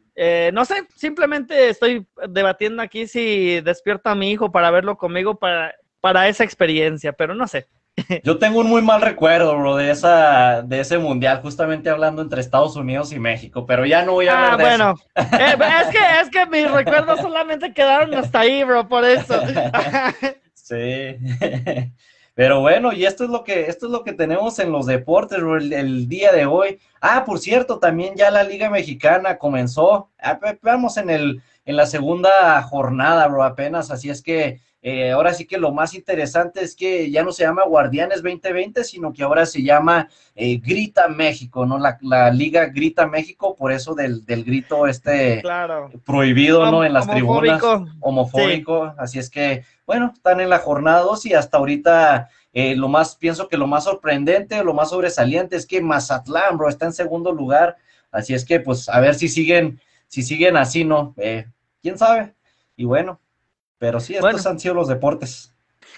no sé, simplemente estoy debatiendo aquí si despierto a mi hijo para verlo conmigo para, para esa experiencia, pero no sé. [LAUGHS] Yo tengo un muy mal recuerdo, bro, de esa, de ese mundial, justamente hablando entre Estados Unidos y México, pero ya no voy a ah, bueno. [LAUGHS] Eh, es que, es que mis recuerdos solamente quedaron hasta ahí, bro, por eso. [LAUGHS] sí. Pero bueno, y esto es lo que, esto es lo que tenemos en los deportes, bro, el, día de hoy. Ah, por cierto, también ya la Liga Mexicana comenzó. Ah, vamos en el, en la segunda jornada, bro, apenas, así es que eh, ahora sí que lo más interesante es que ya no se llama Guardianes 2020, sino que ahora se llama eh, Grita México, ¿no? La, liga Grita México, por eso del, grito este prohibido, ¿no? En las tribunas, homofóbico. Así es que, bueno, están en la jornada 2 y hasta ahorita eh, lo más, pienso que lo más sorprendente, lo más sobresaliente es que Mazatlán, bro, está en segundo lugar. Así es que, pues, a ver si siguen, si siguen así, ¿no? ¿Quién sabe? Y bueno, pero sí, estos han sido los deportes.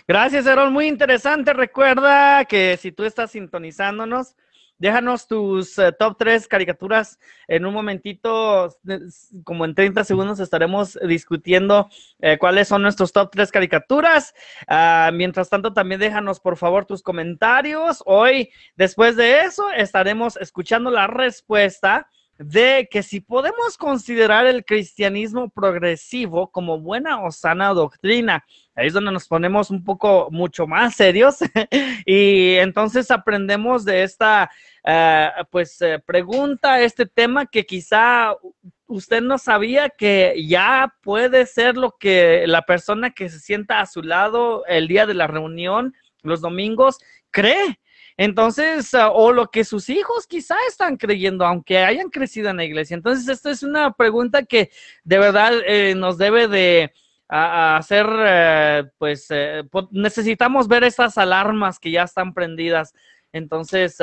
Gracias, Aaron. Muy interesante. Recuerda que si tú estás sintonizándonos, déjanos tus eh, top tres caricaturas. En un momentito, como en 30 segundos, estaremos discutiendo eh, cuáles son nuestros top tres caricaturas. Ah, mientras tanto, también déjanos, por favor, tus comentarios. Hoy, después de eso, estaremos escuchando la respuesta de que si podemos considerar el cristianismo progresivo como buena o sana doctrina. Ahí es donde nos ponemos un poco mucho más serios [LAUGHS] y entonces aprendemos de esta eh, pues eh, pregunta, este tema que quizá usted no sabía que ya puede ser lo que la persona que se sienta a su lado el día de la reunión, los domingos, cree. Entonces, ah, o lo que sus hijos quizá están creyendo, aunque hayan crecido en la iglesia. Entonces, esta es una pregunta que de verdad eh, nos debe de hacer, eh, pues, eh, necesitamos ver estas alarmas que ya están prendidas. Entonces,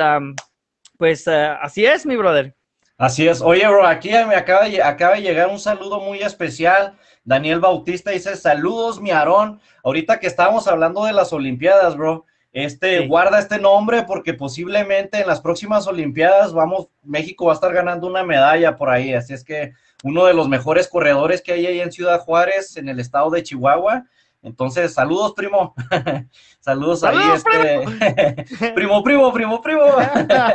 pues, así es, mi brother. Así es. Oye, bro, aquí me acaba acaba de llegar un saludo muy especial. Daniel Bautista dice, saludos, mi Aarón. Ahorita que estábamos hablando de las Olimpiadas, bro, este, guarda este nombre porque posiblemente en las próximas Olimpiadas vamos, México va a estar ganando una medalla por ahí. Así es que uno de los mejores corredores que hay ahí en Ciudad Juárez, en el estado de Chihuahua, entonces, saludos, primo. [LAUGHS] saludos, ahí, este. [LAUGHS] primo, primo, primo, primo.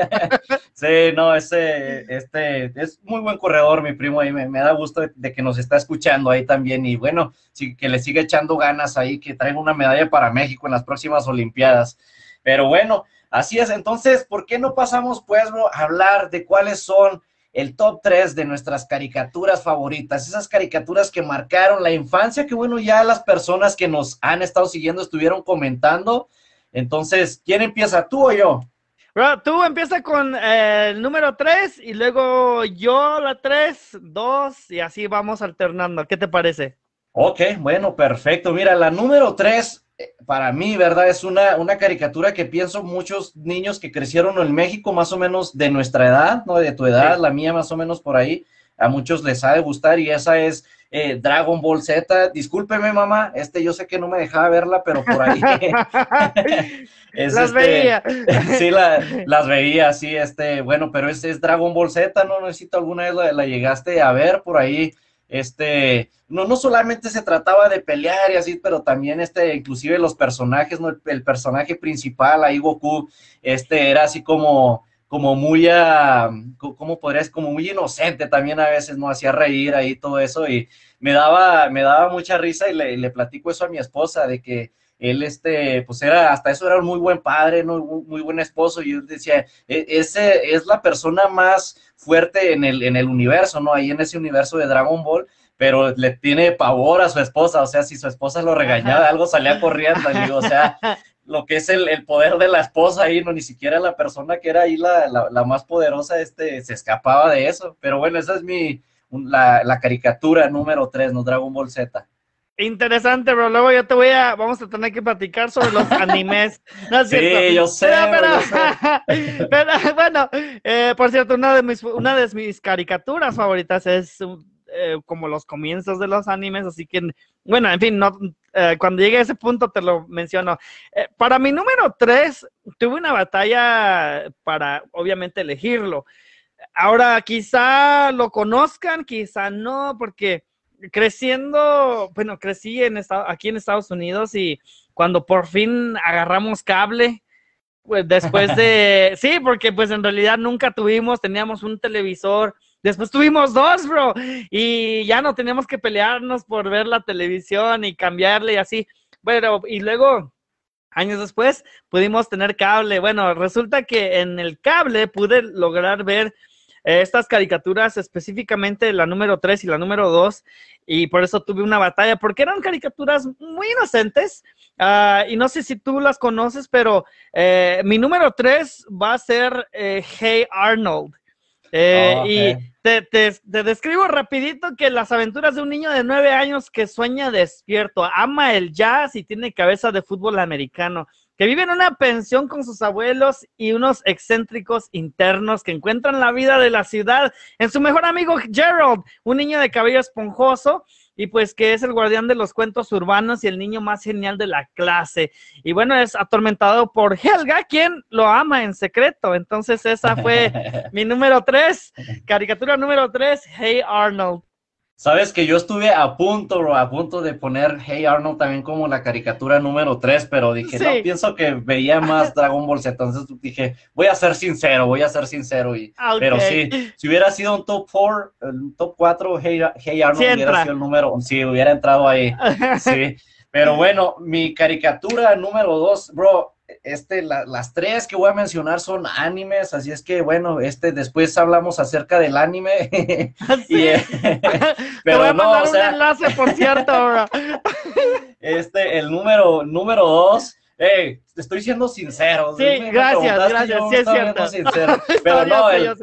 [LAUGHS] sí, no, ese, este, es muy buen corredor, mi primo, ahí me, da gusto de, que nos está escuchando ahí también. Y bueno, sí, que le siga echando ganas ahí, que traiga una medalla para México en las próximas Olimpiadas. Pero bueno, así es. Entonces, ¿por qué no pasamos, pues, a hablar de cuáles son el top 3 de nuestras caricaturas favoritas, esas caricaturas que marcaron la infancia, que bueno, ya las personas que nos han estado siguiendo estuvieron comentando. Entonces, ¿quién empieza, tú o yo? tú empieza con eh, el número 3 y luego yo la 3, 2 y así vamos alternando. ¿Qué te parece? Ok, bueno, perfecto. Mira, la número 3 para mí, ¿verdad? Es una, una caricatura que pienso muchos niños que crecieron en México más o menos de nuestra edad, ¿no? De tu edad, la mía más o menos por ahí, a muchos les ha de gustar y esa es eh, Dragon Ball Z. Discúlpeme, mamá, este yo sé que no me dejaba verla, pero por ahí. [LAUGHS] las este, veía. [LAUGHS] sí, las veía, sí, este, bueno, pero ese es Dragon Ball Z, ¿no? Necesito alguna vez la, la llegaste a ver por ahí este, no, no solamente se trataba de pelear y así, pero también este, inclusive los personajes, ¿no? El, personaje principal, ahí Goku, este, era así como, como muy, uh, ¿cómo podrías? Como muy inocente también a veces, ¿no? Hacía reír ahí todo eso y me daba, me daba mucha risa y le, le platico eso a mi esposa de que él, este, pues era, hasta eso era un muy buen padre, ¿no? Muy, buen esposo, y yo decía, e, ese es la persona más fuerte en el, en el universo, ¿no? Ahí en ese universo de Dragon Ball, pero le tiene pavor a su esposa, o sea, si su esposa lo regañaba, algo salía corriendo, y digo, o sea, [LAUGHS] lo que es el, el, poder de la esposa ahí, no, ni siquiera la persona que era ahí la, la, más poderosa, este, se escapaba de eso, pero bueno, esa es mi, la, la caricatura número 3, ¿no? Dragon Ball Z. Interesante, bro. Luego yo te voy a, vamos a tener que platicar sobre los [LAUGHS] animes. sí, yo sé. [LAUGHS] Pero, bueno, eh, por cierto, una de mis, una de mis caricaturas favoritas es eh, como los comienzos de los animes, así que, bueno, en fin, no, eh, cuando llegue a ese punto te lo menciono. para mi número tres, tuve una batalla para, obviamente, elegirlo. Ahora, quizá lo conozcan, quizá no, porque creciendo, bueno, crecí en aquí en Estados Unidos y cuando por fin agarramos cable, pues después [LAUGHS] de, sí, porque pues en realidad nunca tuvimos, teníamos un televisor, después tuvimos dos, bro, y ya no teníamos que pelearnos por ver la televisión y cambiarle y así. Bueno, y luego, años después, pudimos tener cable. Bueno, resulta que en el cable pude lograr ver estas caricaturas, específicamente la número 3 y la número 2, y por eso tuve una batalla, porque eran caricaturas muy inocentes, uh, y no sé si tú las conoces, pero eh, mi número 3 va a ser eh, Hey Arnold. Eh, oh, y te, te, te, describo rapidito que las aventuras de un niño de nueve años que sueña despierto, ama el jazz y tiene cabeza de fútbol americano que vive en una pensión con sus abuelos y unos excéntricos internos que encuentran la vida de la ciudad en su mejor amigo Gerald, un niño de cabello esponjoso y pues que es el guardián de los cuentos urbanos y el niño más genial de la clase. Y bueno, es atormentado por Helga, quien lo ama en secreto. Entonces esa fue [LAUGHS] mi número tres, caricatura número tres, Hey Arnold. Sabes que yo estuve a punto, bro, a punto de poner Hey Arnold también como la caricatura número 3, pero dije, no, pienso que veía más [LAUGHS] Dragon Ball Z, entonces dije, voy a ser sincero, voy a ser sincero. Y, ah, Pero sí, si hubiera sido un top 4, un top 4, Hey, Arnold hubiera sido el número, sí, hubiera entrado ahí, [LAUGHS] sí. Pero bueno, mi caricatura número 2, bro, este, las tres que voy a mencionar son animes, así es que bueno, este, después hablamos acerca del anime. [LAUGHS] Sí. [LAUGHS] Eh, [LAUGHS] pero voy a mandar un enlace, por cierto. este, el número, número dos, hey, estoy siendo sincero. Sí, gracias, gracias, sí es cierto. Sincero, pero no, el,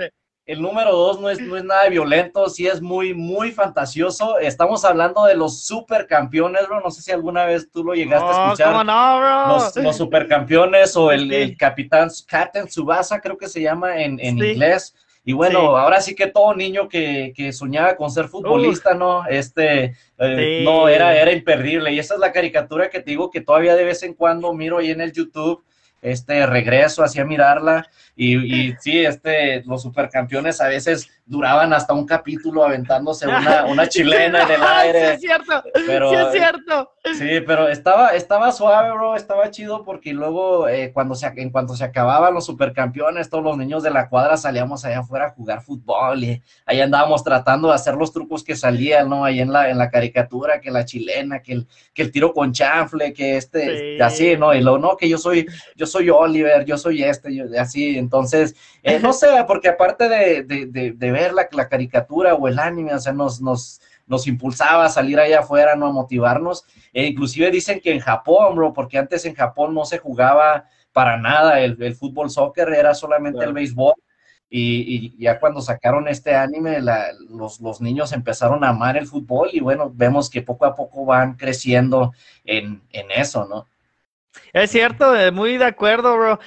el número dos no es, no es nada violento, sí es muy, muy fantasioso. Estamos hablando de los supercampeones, bro. No sé si alguna vez tú lo llegaste a escuchar. ¿cómo no, bro? Los, supercampeones o el, el capitán Captain Subasa, creo que se llama en, en inglés. Y bueno, ahora sí que todo niño que, que soñaba con ser futbolista, ¿no? Este, eh, no, era, era imperdible. Y esa es la caricatura que te digo que todavía de vez en cuando miro ahí en el YouTube este regreso hacia mirarla y, y, sí, este, los supercampeones a veces duraban hasta un capítulo aventándose una, una chilena en el [LAUGHS] aire. Sí, es cierto, pero, sí es cierto. Sí, pero estaba, estaba suave, bro, estaba chido porque luego eh, cuando se, en cuanto se acababan los supercampeones, todos los niños de la cuadra salíamos allá afuera a jugar fútbol y ahí andábamos tratando de hacer los trucos que salían, ¿no? Ahí en la, en la caricatura, que la chilena, que el, que el tiro con chanfle, que este, así, ¿no? Y luego, no, que yo soy, yo soy Oliver, yo soy este, yo, así, entonces, eh, no sé, porque aparte de, de, de, ver la, la, caricatura o el anime, o sea, nos, nos, nos impulsaba a salir allá afuera, ¿no? A motivarnos. E inclusive dicen que en Japón, bro, porque antes en Japón no se jugaba para nada el, el fútbol soccer, era solamente el béisbol. Y, y, ya cuando sacaron este anime, la, los, los, niños empezaron a amar el fútbol y bueno, vemos que poco a poco van creciendo en, en eso, ¿no? Es cierto, eh, muy de acuerdo, bro.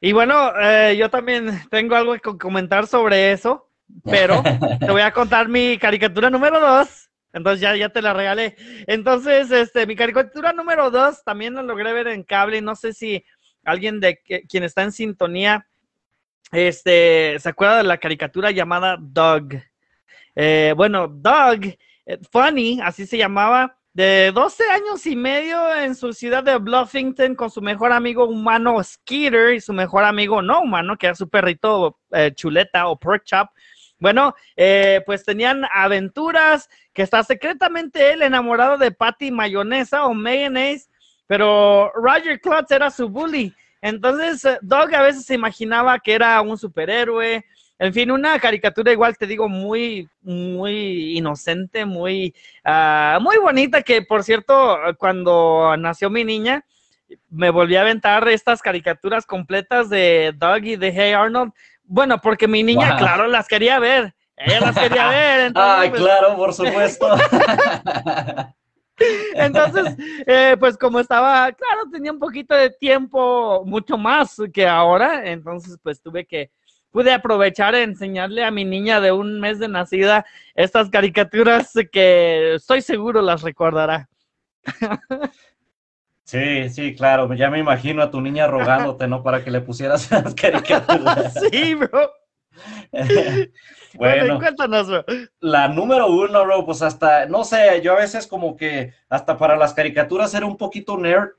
Y bueno, eh, yo también tengo algo que comentar sobre eso, pero [LAUGHS] te voy a contar mi caricatura número dos. Entonces ya, ya te la regalé. Entonces, este, mi caricatura número dos también la logré ver en cable. No sé si alguien de quien está en sintonía, este, se acuerda de la caricatura llamada Doug. Eh, bueno, Doug, Funny, así se llamaba, de 12 años y medio en su ciudad de Bluffington con su mejor amigo humano Skeeter y su mejor amigo no humano, que era su perrito eh, chuleta o pork chop. Bueno, eh, pues tenían aventuras que está secretamente él enamorado de Patty Mayonesa o Mayonnaise, pero Roger Klutz era su bully. Entonces, eh, Doug a veces se imaginaba que era un superhéroe, en fin, una caricatura igual te digo muy, muy inocente, muy, uh, muy bonita, que por cierto, cuando nació mi niña, me volví a aventar estas caricaturas completas de Doug y de Hey Arnold. Bueno, porque mi niña, claro, las quería ver. Ella las quería [LAUGHS] ver. Ay, pues claro, por supuesto. [LAUGHS] Entonces, eh, pues como estaba, claro, tenía un poquito de tiempo, mucho más que ahora, entonces pues tuve que pude aprovechar e enseñarle a mi niña de un mes de nacida estas caricaturas que estoy seguro las recordará. Sí, sí, claro, ya me imagino a tu niña rogándote, ¿no? Para que le pusieras [LAUGHS] las caricaturas. [LAUGHS] Sí, bro. [LAUGHS] bueno, cuéntanos, bro. La número uno, bro, pues hasta, no sé, yo a veces como que hasta para las caricaturas era un poquito nerd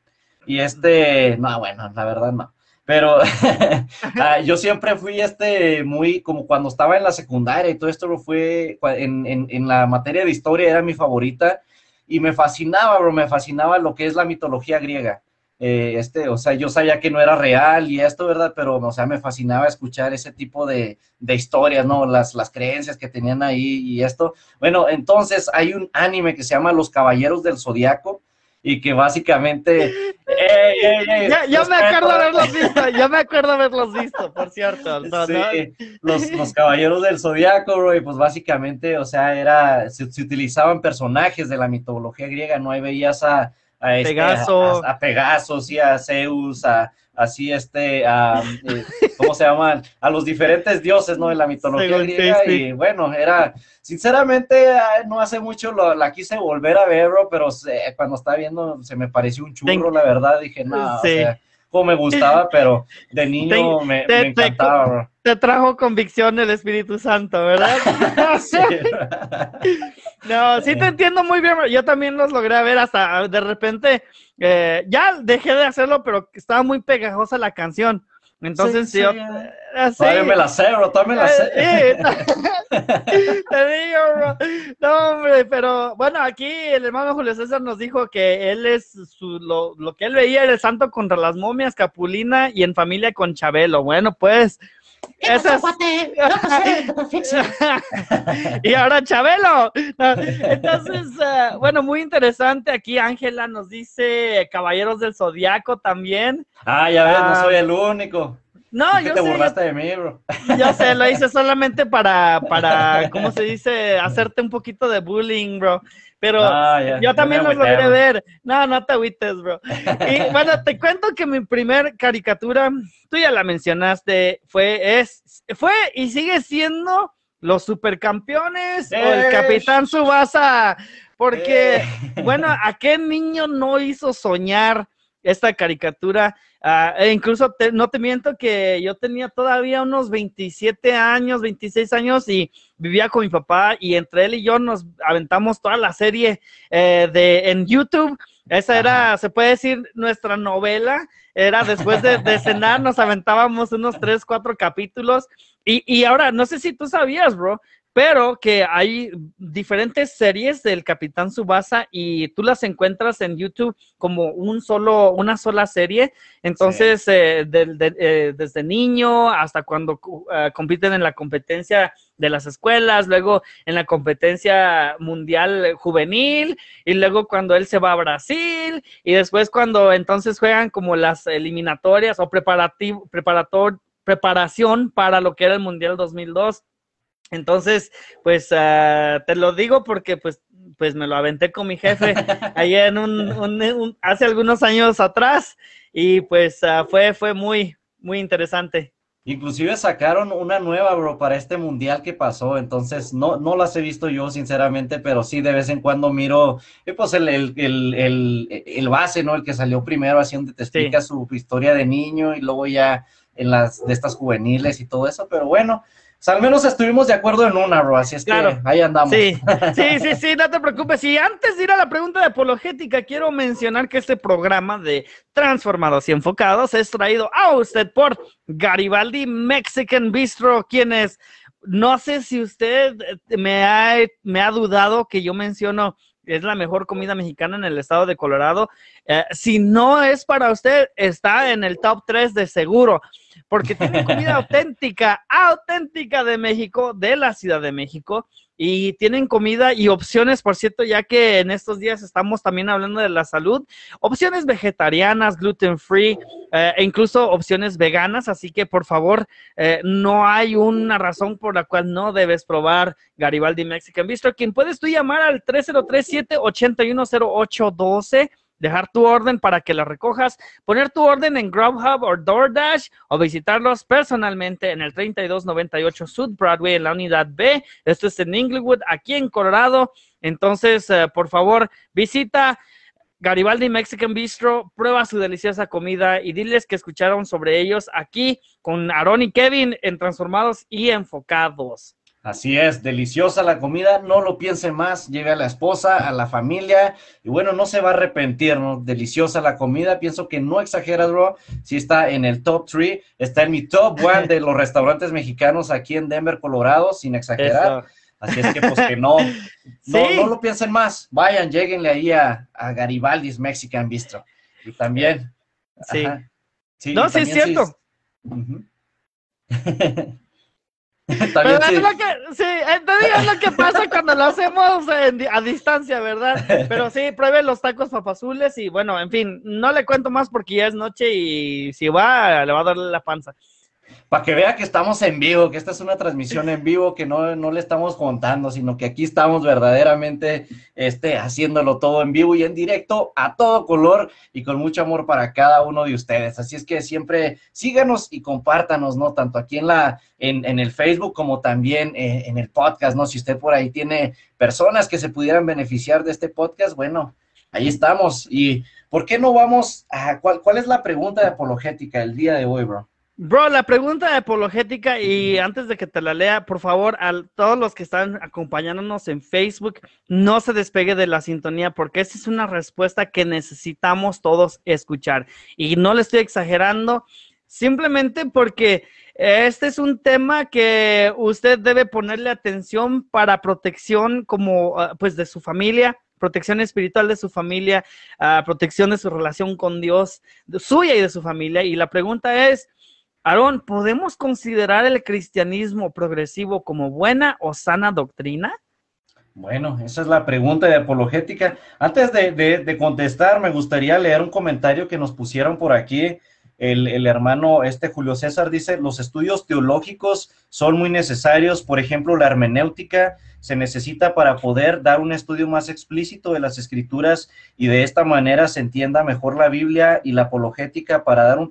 y este, no, bueno, la verdad no. Pero [LAUGHS] ah, yo siempre fui este muy, como cuando estaba en la secundaria y todo esto fue en, en, en, la materia de historia, era mi favorita y me fascinaba, bro, me fascinaba lo que es la mitología griega. Eh, este, o sea, yo sabía que no era real y esto, ¿verdad? Pero, o sea, me fascinaba escuchar ese tipo de, de historias, ¿no? Las, las creencias que tenían ahí y esto. Bueno, entonces hay un anime que se llama Los Caballeros del Zodiaco y que básicamente... [LAUGHS] ya, me acuerdo haberlos visto, ya me acuerdo haberlos visto, por cierto. sí, los, los, Caballeros del Zodiaco, bro, y pues básicamente, o sea, era, se, utilizaban personajes de la mitología griega, ¿no? Ahí veías a... A, este, Pegaso. a, a, Pegaso, sí, a Zeus, a, así este, eh, ¿cómo se llaman? A los diferentes dioses, ¿no? De la mitología griega. Y bueno, era, sinceramente, no hace mucho lo, la quise volver a ver, bro, pero cuando estaba viendo se me pareció un churro, la verdad. Dije, no, o sea, como me gustaba, pero de niño me, encantaba, bro. Te trajo convicción el Espíritu Santo, ¿verdad? [LAUGHS] [LAUGHS] sí. no, sí te entiendo muy bien. Yo también los logré ver hasta de repente. Eh, ya dejé de hacerlo, pero estaba muy pegajosa la canción. Entonces, sí, yo. Sí. Eh, me la sé, bro, todavía me la sé. Eh, [LAUGHS] te digo, bro. No, hombre, pero bueno, aquí el hermano Julio César nos dijo que él es su, lo, lo que él veía era el santo contra las momias, Capulina y en familia con Chabelo. Bueno, pues [LAUGHS] y ahora Chabelo. Entonces, eh, bueno, muy interesante. Aquí Ángela nos dice Caballeros del Zodiaco también. Ah, ya ves, no soy el único. No, yo te burlaste de mí, bro. Yo sé, lo hice [LAUGHS] solamente para, para, ¿cómo se dice? Hacerte un poquito de bullying, bro. Pero ah, yo también lo logré ver. No, no te agüites, bro. Y [LAUGHS] bueno, te cuento que mi primer caricatura, tú ya la mencionaste, fue, es, fue y sigue siendo los supercampeones o el Capitán Subasa. Porque, bueno, ¿a qué niño no hizo soñar esta caricatura? E incluso no te miento que yo tenía todavía unos 27 años, 26 años y vivía con mi papá y entre él y yo nos aventamos toda la serie eh, de en YouTube. Esa era, se puede decir, nuestra novela. Era después de, de cenar, nos aventábamos unos 3, 4 capítulos. Y, y ahora, no sé si tú sabías, bro, pero que hay diferentes series del Capitán Subasa y tú las encuentras en YouTube como un solo, una sola serie. Entonces, eh, eh, desde niño hasta cuando uh, compiten en la competencia de las escuelas, luego en la competencia mundial juvenil y luego cuando él se va a Brasil y después cuando entonces juegan como las eliminatorias o preparativo, preparator, preparación para lo que era el Mundial 2002. Entonces, pues uh, te lo digo porque pues, pues me lo aventé con mi jefe [LAUGHS] en un, un, hace algunos años atrás y pues uh, fue, fue muy, muy interesante. Inclusive sacaron una nueva, bro, para este mundial que pasó, entonces no, no las he visto yo, sinceramente, pero sí de vez en cuando miro, eh, pues el, el, el, el, base, ¿no? El que salió primero, así donde te explica su historia de niño y luego ya en las de estas juveniles y todo eso, pero bueno, o sea, al menos estuvimos de acuerdo en una, bro, así es que ahí andamos. Sí, [LAUGHS] sí, sí, sí, no te preocupes. Y antes de ir a la pregunta de apologética, quiero mencionar que este programa de Transformados y Enfocados es traído a usted por Garibaldi Mexican Bistro, quienes no sé si usted me ha, me ha dudado que yo menciono es la mejor comida mexicana en el estado de Colorado. Eh, si no es para usted, está en el top 3 de seguro porque tienen comida [LAUGHS] auténtica, auténtica de México, de la Ciudad de México, y tienen comida y opciones, por cierto, ya que en estos días estamos también hablando de la salud, opciones vegetarianas, gluten free, eh, e incluso opciones veganas, así que por favor, eh, no hay una razón por la cual no debes probar Garibaldi Mexican Bistro, quien puedes tú llamar al 3037 810812 dejar tu orden para que la recojas, poner tu orden en Grubhub o DoorDash o visitarlos personalmente en el 3298 South Broadway en la unidad B. Esto es en Inglewood, aquí en Colorado. Entonces, eh, por favor, visita Garibaldi Mexican Bistro, prueba su deliciosa comida y diles que escucharon sobre ellos aquí con Aaron y Kevin en Transformados y Enfocados. Así es, deliciosa la comida, no lo piense más, lleve a la esposa, a la familia, y bueno, no se va a arrepentir, ¿no? Deliciosa la comida, pienso que no exagera, bro, si está en el top 3, está en mi top 1 de los restaurantes mexicanos aquí en Denver, Colorado, sin exagerar. Así es que pues que no, [LAUGHS] no, lo piensen más, vayan, lleguenle ahí a, Garibaldi's Mexican Bistro. Y también. Sí. sí no, sí es cierto. [LAUGHS] [LAUGHS] Pero es lo que, sí, es lo que pasa cuando lo hacemos a distancia, ¿verdad? Pero sí, pruebe los tacos papazules y bueno, en fin, no le cuento más porque ya es noche y si va, le va a dar la panza para que vea que estamos en vivo, que esta es una transmisión en vivo, que no, no le estamos contando, sino que aquí estamos verdaderamente este, haciéndolo todo en vivo y en directo, a todo color y con mucho amor para cada uno de ustedes. Así es que siempre síganos y compártanos, ¿no? Tanto aquí en, la, en, en el Facebook como también eh, en el podcast, ¿no? Si usted por ahí tiene personas que se pudieran beneficiar de este podcast, bueno, ahí estamos. Y ¿por qué no vamos a cuál, cuál es la pregunta de apologética el día de hoy, bro? Bro, la pregunta apologética, y antes de que te la lea, por favor, a todos los que están acompañándonos en Facebook, no se despegue de la sintonía, porque esa es una respuesta que necesitamos todos escuchar. Y no le estoy exagerando, simplemente porque este es un tema que usted debe ponerle atención para protección como ah, pues de su familia, protección espiritual de su familia, ah, protección de su relación con Dios, suya y de su familia. Y la pregunta es, Aarón, ¿podemos considerar el cristianismo progresivo como buena o sana doctrina? Bueno, esa es la pregunta de apologética. Antes de, contestar, me gustaría leer un comentario que nos pusieron por aquí. El, hermano este Julio César dice, los estudios teológicos son muy necesarios, por ejemplo, la hermenéutica se necesita para poder dar un estudio más explícito de las escrituras y de esta manera se entienda mejor la Biblia y la apologética para dar un,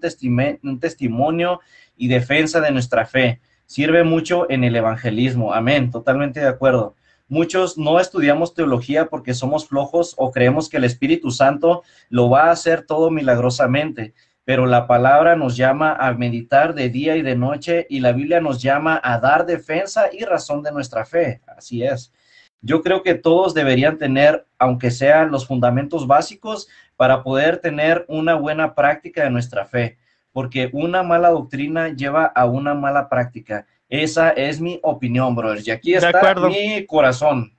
un testimonio y defensa de nuestra fe. Sirve mucho en el evangelismo. Amén, totalmente de acuerdo. Muchos no estudiamos teología porque somos flojos o creemos que el Espíritu Santo lo va a hacer todo milagrosamente pero la palabra nos llama a meditar de día y de noche y la Biblia nos llama a dar defensa y razón de nuestra fe. Así es. Yo creo que todos deberían tener, aunque sean los fundamentos básicos, para poder tener una buena práctica de nuestra fe, porque una mala doctrina lleva a una mala práctica. Esa es mi opinión, brothers. Y aquí está mi corazón.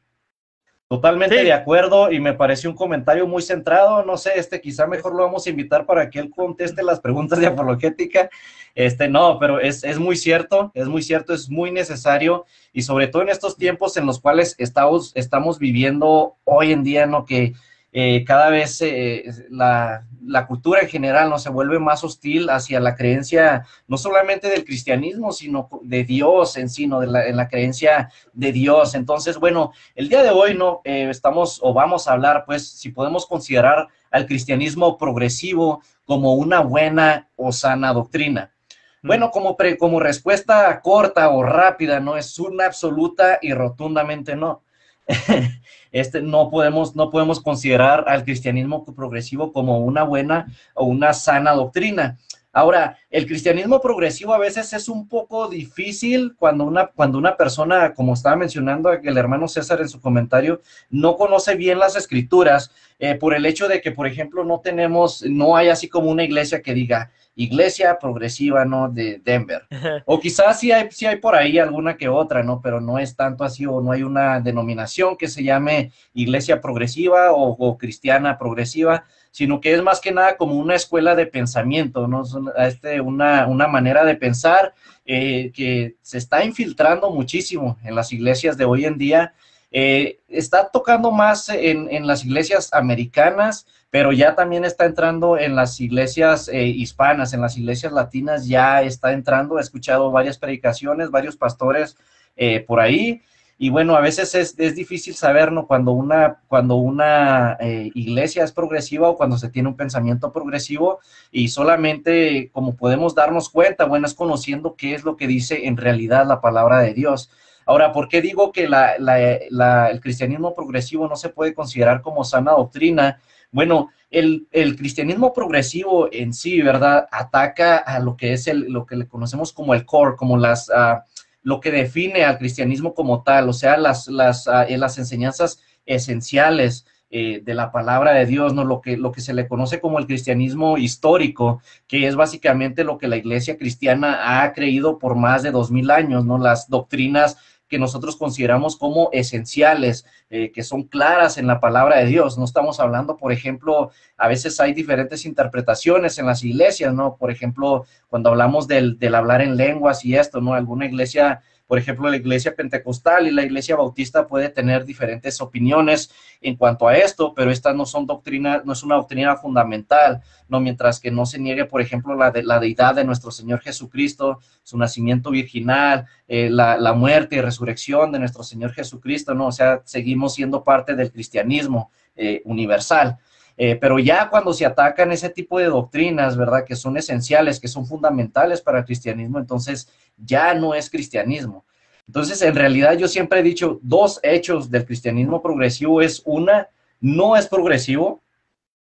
Totalmente de acuerdo y me pareció un comentario muy centrado. No sé, este quizá mejor lo vamos a invitar para que él conteste las preguntas [LAUGHS] de apologética. Este, no, pero es, es muy cierto, es muy cierto, es muy necesario y sobre todo en estos tiempos en los cuales estamos, estamos viviendo hoy en día, ¿no? Que eh, cada vez eh, la, cultura en general no se vuelve más hostil hacia la creencia no solamente del cristianismo, sino de Dios en sí, ¿no? de la, en la creencia de Dios. Entonces, bueno, el día de hoy no eh, estamos o vamos a hablar, pues, si podemos considerar al cristianismo progresivo como una buena o sana doctrina. Mm. Bueno, como, como respuesta corta o rápida, no es una absoluta y rotundamente no. [LAUGHS] este, no, podemos, no podemos considerar al cristianismo progresivo como una buena o una sana doctrina. Ahora, el cristianismo progresivo a veces es un poco difícil cuando una, cuando una persona, como estaba mencionando el hermano César en su comentario, no conoce bien las escrituras eh, por el hecho de que, por ejemplo, no tenemos, no hay así como una iglesia que diga, iglesia progresiva, ¿no? De Denver. O quizás sí hay, sí hay por ahí alguna que otra, ¿no? Pero no es tanto así o no hay una denominación que se llame iglesia progresiva o, cristiana progresiva, sino que es más que nada como una escuela de pensamiento, ¿no? Este, una, una manera de pensar eh, que se está infiltrando muchísimo en las iglesias de hoy en día. Eh, está tocando más en, en las iglesias americanas, pero ya también está entrando en las iglesias eh, hispanas, en las iglesias latinas, ya está entrando, he escuchado varias predicaciones, varios pastores por ahí, y bueno, a veces es, difícil saber, ¿no? Cuando una, cuando una eh, iglesia es progresiva o cuando se tiene un pensamiento progresivo y solamente como podemos darnos cuenta, bueno, es conociendo qué es lo que dice en realidad la palabra de Dios. Ahora, ¿por qué digo que el cristianismo progresivo no se puede considerar como sana doctrina? Bueno, el, cristianismo progresivo en sí, ¿verdad? Ataca a lo que es el, lo que le conocemos como el core, como las, uh, lo que define al cristianismo como tal, o sea, las, las, uh, las enseñanzas esenciales eh, de la palabra de Dios, ¿no? Lo que, lo que se le conoce como el cristianismo histórico, que es básicamente lo que la iglesia cristiana ha creído por más de dos mil años, ¿no? Las doctrinas que nosotros consideramos como esenciales, eh, que son claras en la palabra de Dios. No estamos hablando, por ejemplo, a veces hay diferentes interpretaciones en las iglesias, ¿no? Por ejemplo, cuando hablamos del, del hablar en lenguas y esto, ¿no? Alguna iglesia por ejemplo, la iglesia pentecostal y la iglesia bautista puede tener diferentes opiniones en cuanto a esto, pero estas no son doctrinas, no es una doctrina fundamental, no mientras que no se niegue, por ejemplo, la, de, la deidad de nuestro Señor Jesucristo, su nacimiento virginal, eh, la, muerte y resurrección de nuestro Señor Jesucristo, ¿no? O sea, seguimos siendo parte del cristianismo eh, universal. Eh, pero ya cuando se atacan ese tipo de doctrinas, ¿verdad? Que son esenciales, que son fundamentales para el cristianismo, entonces ya no es cristianismo. Entonces, en realidad yo siempre he dicho, dos hechos del cristianismo progresivo es una, no es progresivo,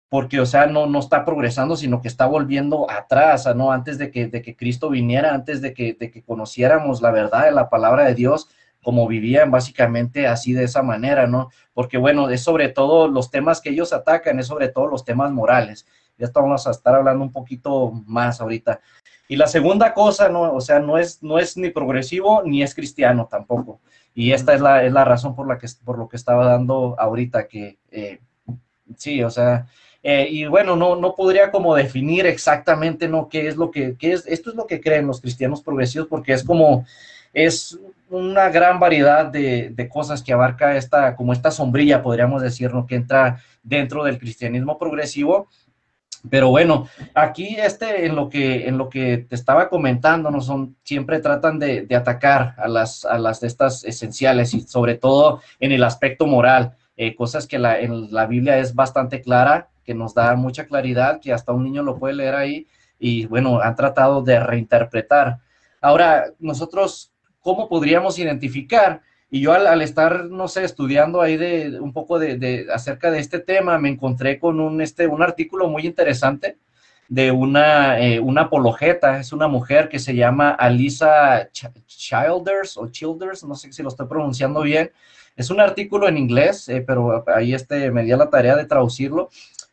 porque, o sea, no, no está progresando, sino que está volviendo atrás, ¿no? Antes de que, de que Cristo viniera, antes de que, de que conociéramos la verdad de la palabra de Dios, como vivían básicamente así de esa manera, ¿no? Porque, bueno, es sobre todo los temas que ellos atacan, es sobre todo los temas morales. Ya estamos a estar hablando un poquito más ahorita. Y la segunda cosa, ¿no? O sea, no es, no es ni progresivo ni es cristiano tampoco. Y esta es la, es la razón por la que, por lo que estaba dando ahorita, que eh, sí, o sea, eh, y bueno, no, no podría como definir exactamente, ¿no? ¿Qué es lo que, qué es, esto es lo que creen los cristianos progresivos, porque es como, es una gran variedad de, de, cosas que abarca esta, como esta sombrilla, podríamos decir, ¿no? Que entra dentro del cristianismo progresivo. Pero bueno, aquí este, en lo que, en lo que te estaba comentando, ¿no? Son, siempre tratan de, de atacar a las, a las de estas esenciales y sobre todo en el aspecto moral, eh, cosas que la, en la Biblia es bastante clara que nos da mucha claridad, que hasta un niño lo puede leer ahí y bueno, han tratado de reinterpretar. Ahora, nosotros, ¿cómo podríamos identificar? Y yo al, estar, no sé, estudiando ahí de un poco de, acerca de este tema, me encontré con un, este, un artículo muy interesante de una, eh, una apologeta, es una mujer que se llama Alisa Childers o Childers, no sé si lo estoy pronunciando bien. Es un artículo en inglés, eh, pero ahí este, me dio la tarea de traducirlo.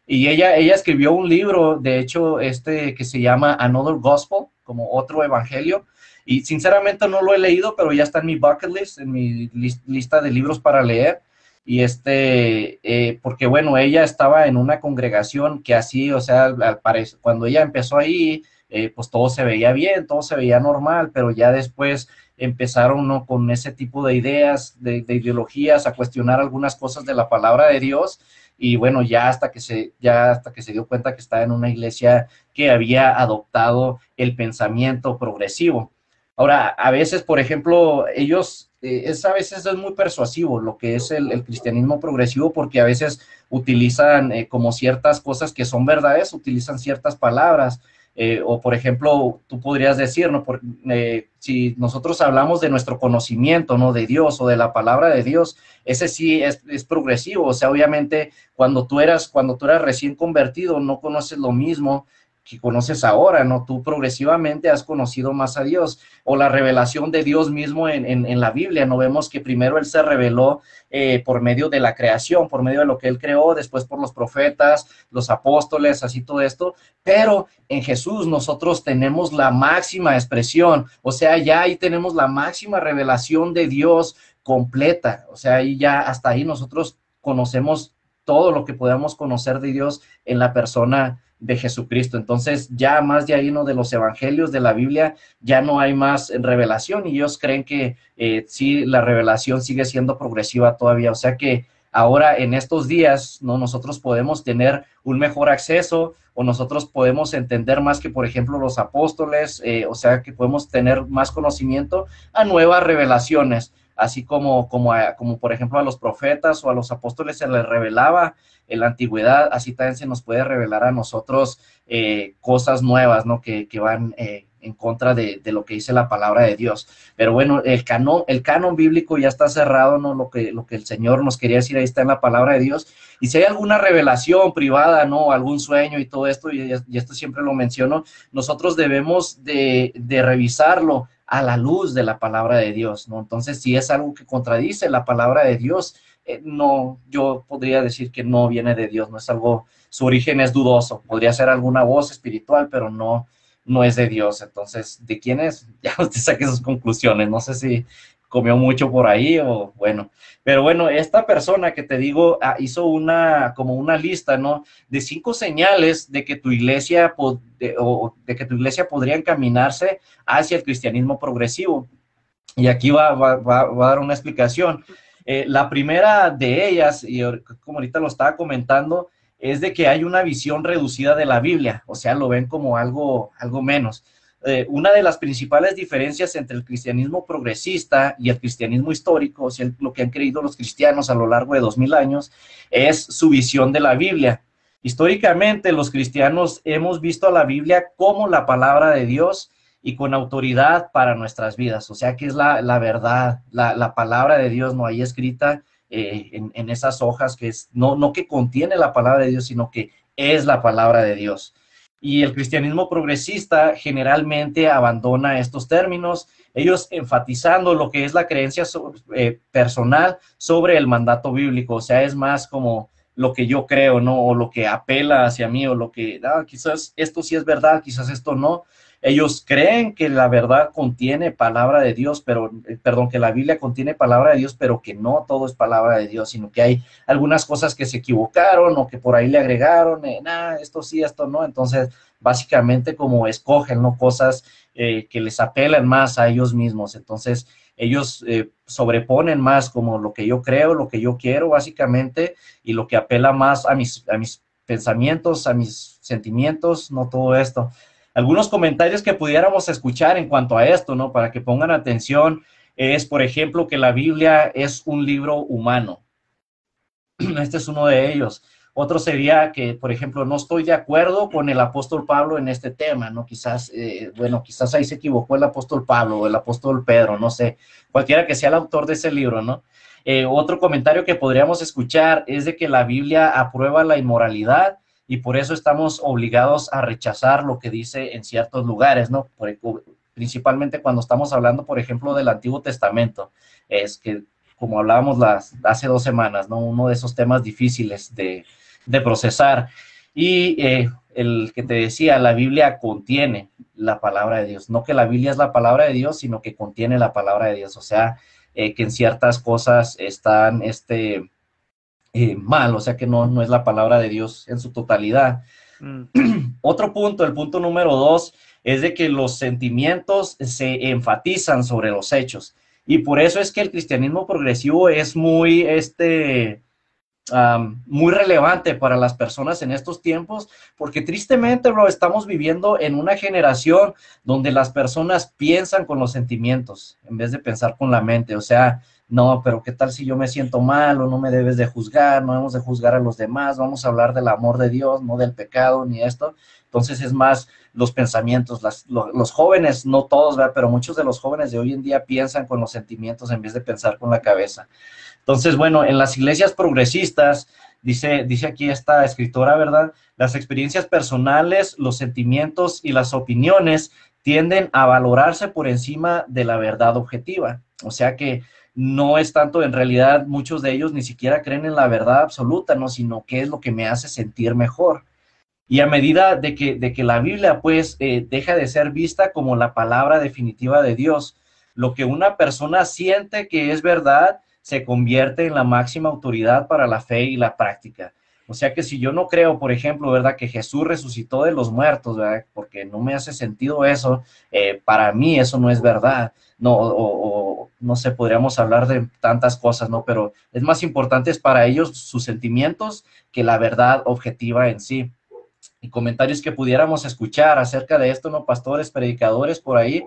Y ella, ella escribió un libro, de hecho, este que se llama Another Gospel, como otro evangelio. Y sinceramente no lo he leído, pero ya está en mi bucket list, en mi lista de libros para leer. Y este, eh, porque bueno, ella estaba en una congregación que así, o sea, al cuando ella empezó ahí, eh, pues todo se veía bien, todo se veía normal, pero ya después empezaron ¿no? con ese tipo de ideas, de, de ideologías, a cuestionar algunas cosas de la palabra de Dios y bueno, ya hasta que se, ya hasta que se dio cuenta que estaba en una iglesia que había adoptado el pensamiento progresivo. Ahora, a veces, por ejemplo, ellos, eh, es a veces es muy persuasivo lo que es el, cristianismo progresivo porque a veces utilizan eh, como ciertas cosas que son verdades, utilizan ciertas palabras eh, o por ejemplo, tú podrías decir, ¿no? Por, eh, si nosotros hablamos de nuestro conocimiento, ¿no? De Dios o de la palabra de Dios, ese sí es, es, progresivo. O sea, obviamente, cuando tú eras, cuando tú eras recién convertido, no conoces lo mismo que conoces ahora, ¿no? Tú progresivamente has conocido más a Dios o la revelación de Dios mismo en, en, la Biblia, ¿no? Vemos que primero Él se reveló eh, por medio de la creación, por medio de lo que Él creó, después por los profetas, los apóstoles, así todo esto, pero en Jesús nosotros tenemos la máxima expresión, o sea, ya ahí tenemos la máxima revelación de Dios completa, o sea, ahí ya hasta ahí nosotros conocemos todo lo que podamos conocer de Dios en la persona de Jesucristo. Entonces, ya más de ahí, ¿no? De los evangelios de la Biblia, ya no hay más revelación y ellos creen que eh, sí, la revelación sigue siendo progresiva todavía. O sea que ahora en estos días, ¿no? Nosotros podemos tener un mejor acceso o nosotros podemos entender más que, por ejemplo, los apóstoles, eh, o sea que podemos tener más conocimiento a nuevas revelaciones así como, como, como por ejemplo a los profetas o a los apóstoles se les revelaba en la antigüedad, así también se nos puede revelar a nosotros eh, cosas nuevas, ¿no? Que, que van eh, en contra de, de, lo que dice la palabra de Dios. Pero bueno, el canon, el canon bíblico ya está cerrado, ¿no? Lo que, lo que el Señor nos quería decir ahí está en la palabra de Dios. Y si hay alguna revelación privada, ¿no? Algún sueño y todo esto, y, y esto siempre lo menciono, nosotros debemos de, de revisarlo a la luz de la palabra de Dios, ¿no? Entonces, si es algo que contradice la palabra de Dios, eh, no, yo podría decir que no viene de Dios, no es algo, su origen es dudoso, podría ser alguna voz espiritual, pero no, no es de Dios. Entonces, ¿de quién es? [LAUGHS] Ya usted saque sus conclusiones, no sé si comió mucho por ahí o bueno. Pero bueno, esta persona que te digo ah, hizo una, como una lista, ¿no? De cinco señales de que tu iglesia, o de que tu iglesia podría encaminarse hacia el cristianismo progresivo. Y aquí va, va, va, a dar una explicación. Eh, la primera de ellas, y como ahorita lo estaba comentando, es de que hay una visión reducida de la Biblia, o sea, lo ven como algo, algo menos. Eh, una de las principales diferencias entre el cristianismo progresista y el cristianismo histórico, o sea, lo que han creído los cristianos a lo largo de dos mil años, es su visión de la Biblia. Históricamente, los cristianos hemos visto a la Biblia como la palabra de Dios y con autoridad para nuestras vidas, o sea, que es la, la verdad, la, la, palabra de Dios no hay escrita eh, en, en, esas hojas, que es no, no que contiene la palabra de Dios, sino que es la palabra de Dios. Y el cristianismo progresista generalmente abandona estos términos, ellos enfatizando lo que es la creencia eh, personal sobre el mandato bíblico, o sea, es más como lo que yo creo, ¿no? O lo que apela hacia mí, o lo que, ah, quizás esto sí es verdad, quizás esto no. Ellos creen que la verdad contiene palabra de Dios, pero, eh, perdón, que la Biblia contiene palabra de Dios, pero que no todo es palabra de Dios, sino que hay algunas cosas que se equivocaron o que por ahí le agregaron, eh, esto sí, esto no. Entonces, básicamente como escogen, ¿no? Cosas eh, que les apelan más a ellos mismos. Entonces, ellos eh, sobreponen más como lo que yo creo, lo que yo quiero básicamente, y lo que apela más a mis, a mis pensamientos, a mis sentimientos, no todo esto. Algunos comentarios que pudiéramos escuchar en cuanto a esto, ¿no? Para que pongan atención, es, por ejemplo, que la Biblia es un libro humano. [CLEARS THROAT] Este es uno de ellos. Otro sería que, por ejemplo, no estoy de acuerdo con el apóstol Pablo en este tema, ¿no? Quizás, eh, bueno, quizás ahí se equivocó el apóstol Pablo o el apóstol Pedro, no sé, cualquiera que sea el autor de ese libro, ¿no? Eh, otro comentario que podríamos escuchar es de que la Biblia aprueba la inmoralidad y por eso estamos obligados a rechazar lo que dice en ciertos lugares, ¿no? principalmente cuando estamos hablando, por ejemplo, del Antiguo Testamento, es que, como hablábamos las, hace dos semanas, ¿no? Uno de esos temas difíciles de, de procesar. Y eh, el que te decía, la Biblia contiene la palabra de Dios. No que la Biblia es la palabra de Dios, sino que contiene la palabra de Dios. O sea, eh, que en ciertas cosas están este, eh, mal, o sea que no, no es la palabra de Dios en su totalidad. Mm. [CLEARS THROAT] Otro punto, el punto número dos, es de que los sentimientos se enfatizan sobre los hechos. Y por eso es que el cristianismo progresivo es muy, este, muy relevante para las personas en estos tiempos, porque tristemente, bro, estamos viviendo en una generación donde las personas piensan con los sentimientos en vez de pensar con la mente. O sea, no, pero ¿qué tal si yo me siento mal o no me debes de juzgar? No debemos de juzgar a los demás, vamos a hablar del amor de Dios, no del pecado ni esto. Entonces es más los pensamientos, los, jóvenes, no todos, pero muchos de los jóvenes de hoy en día piensan con los sentimientos en vez de pensar con la cabeza. Entonces, bueno, en las iglesias progresistas, dice, dice aquí esta escritora, ¿verdad? Las experiencias personales, los sentimientos y las opiniones tienden a valorarse por encima de la verdad objetiva. O sea que no es tanto, en realidad, muchos de ellos ni siquiera creen en la verdad absoluta, ¿no? Sino qué es lo que me hace sentir mejor. Y a medida de que, de que la Biblia, pues, eh, deja de ser vista como la palabra definitiva de Dios, lo que una persona siente que es verdad se convierte en la máxima autoridad para la fe y la práctica. O sea que si yo no creo, por ejemplo, ¿verdad? Que Jesús resucitó de los muertos, ¿verdad? Porque no me hace sentido eso, eh, para mí eso no es verdad. No, o, no sé, podríamos hablar de tantas cosas, ¿no? Pero es más importante para ellos sus sentimientos que la verdad objetiva en sí. Y comentarios que pudiéramos escuchar acerca de esto, ¿no? Pastores, predicadores por ahí,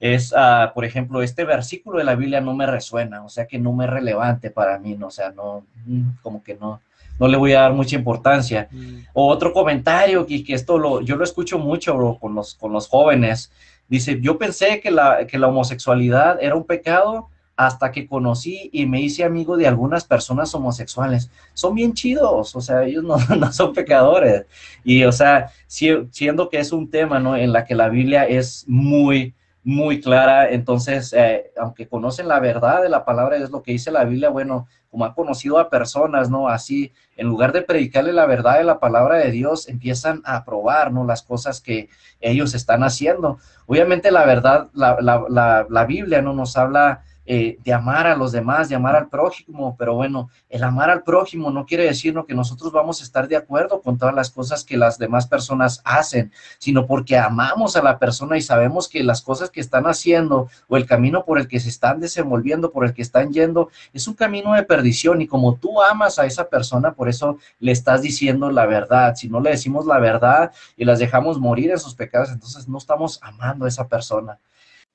es, uh, por ejemplo, este versículo de la Biblia no me resuena, o sea que no me es relevante para mí, ¿no? o sea, no, mm, como que no, no le voy a dar mucha importancia. Mm. O otro comentario, que, que esto lo, yo lo escucho mucho, bro, con los, con los jóvenes, dice, yo pensé que la, que la homosexualidad era un pecado hasta que conocí y me hice amigo de algunas personas homosexuales. Son bien chidos, o sea, ellos [LAUGHS] no, no son pecadores. Y, o sea, siendo que es un tema, ¿no? En la que la Biblia es muy, muy clara. Entonces, eh, aunque conocen la verdad de la palabra, es lo que dice la Biblia, bueno, como ha conocido a personas, ¿no? Así, en lugar de predicarle la verdad de la palabra de Dios, empiezan a probar, ¿no? Las cosas que ellos están haciendo. Obviamente la verdad, la, la, la, la Biblia no nos habla eh, de amar a los demás, de amar al prójimo, pero bueno, el amar al prójimo no quiere decir que nosotros vamos a estar de acuerdo con todas las cosas que las demás personas hacen, sino porque amamos a la persona y sabemos que las cosas que están haciendo o el camino por el que se están desenvolviendo, por el que están yendo, es un camino de perdición y como tú amas a esa persona, por eso le estás diciendo la verdad. Si no le decimos la verdad y las dejamos morir en sus pecados, entonces no estamos amando a esa persona.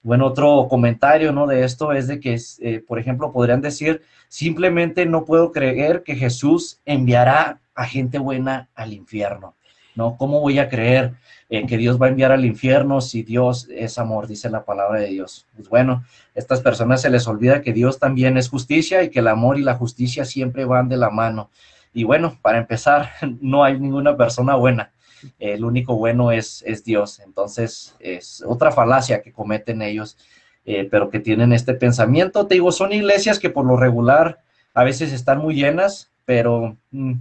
Bueno, otro comentario, ¿no? De esto es de que, eh, por ejemplo, podrían decir, simplemente no puedo creer que Jesús enviará a gente buena al infierno, ¿no? ¿Cómo voy a creer eh, que Dios va a enviar al infierno si Dios es amor, dice la palabra de Dios? Pues bueno, a estas personas se les olvida que Dios también es justicia y que el amor y la justicia siempre van de la mano. Y bueno, para empezar, [LAUGHS] no hay ninguna persona buena. El único bueno es, es Dios. Entonces, es otra falacia que cometen ellos, eh, pero que tienen este pensamiento. Te digo, son iglesias que por lo regular a veces están muy llenas, pero mm,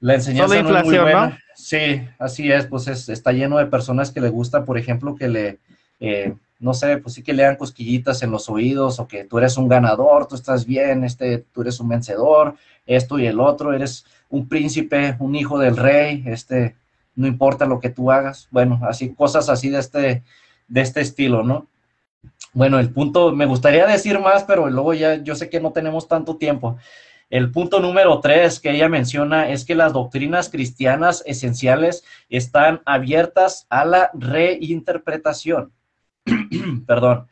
la enseñanza no es muy buena. Sí, así es, pues está lleno de personas que le gusta, por ejemplo, que le, eh, no sé, pues sí que le dan cosquillitas en los oídos o que tú eres un ganador, tú estás bien, este, tú eres un vencedor, esto y el otro, eres un príncipe, un hijo del rey, este, no importa lo que tú hagas, bueno, así, cosas así de este, de este estilo, ¿no? Bueno, el punto, me gustaría decir más, pero luego ya yo sé que no tenemos tanto tiempo. El punto número tres que ella menciona es que las doctrinas cristianas esenciales están abiertas a la reinterpretación. [CLEARS THROAT] Perdón.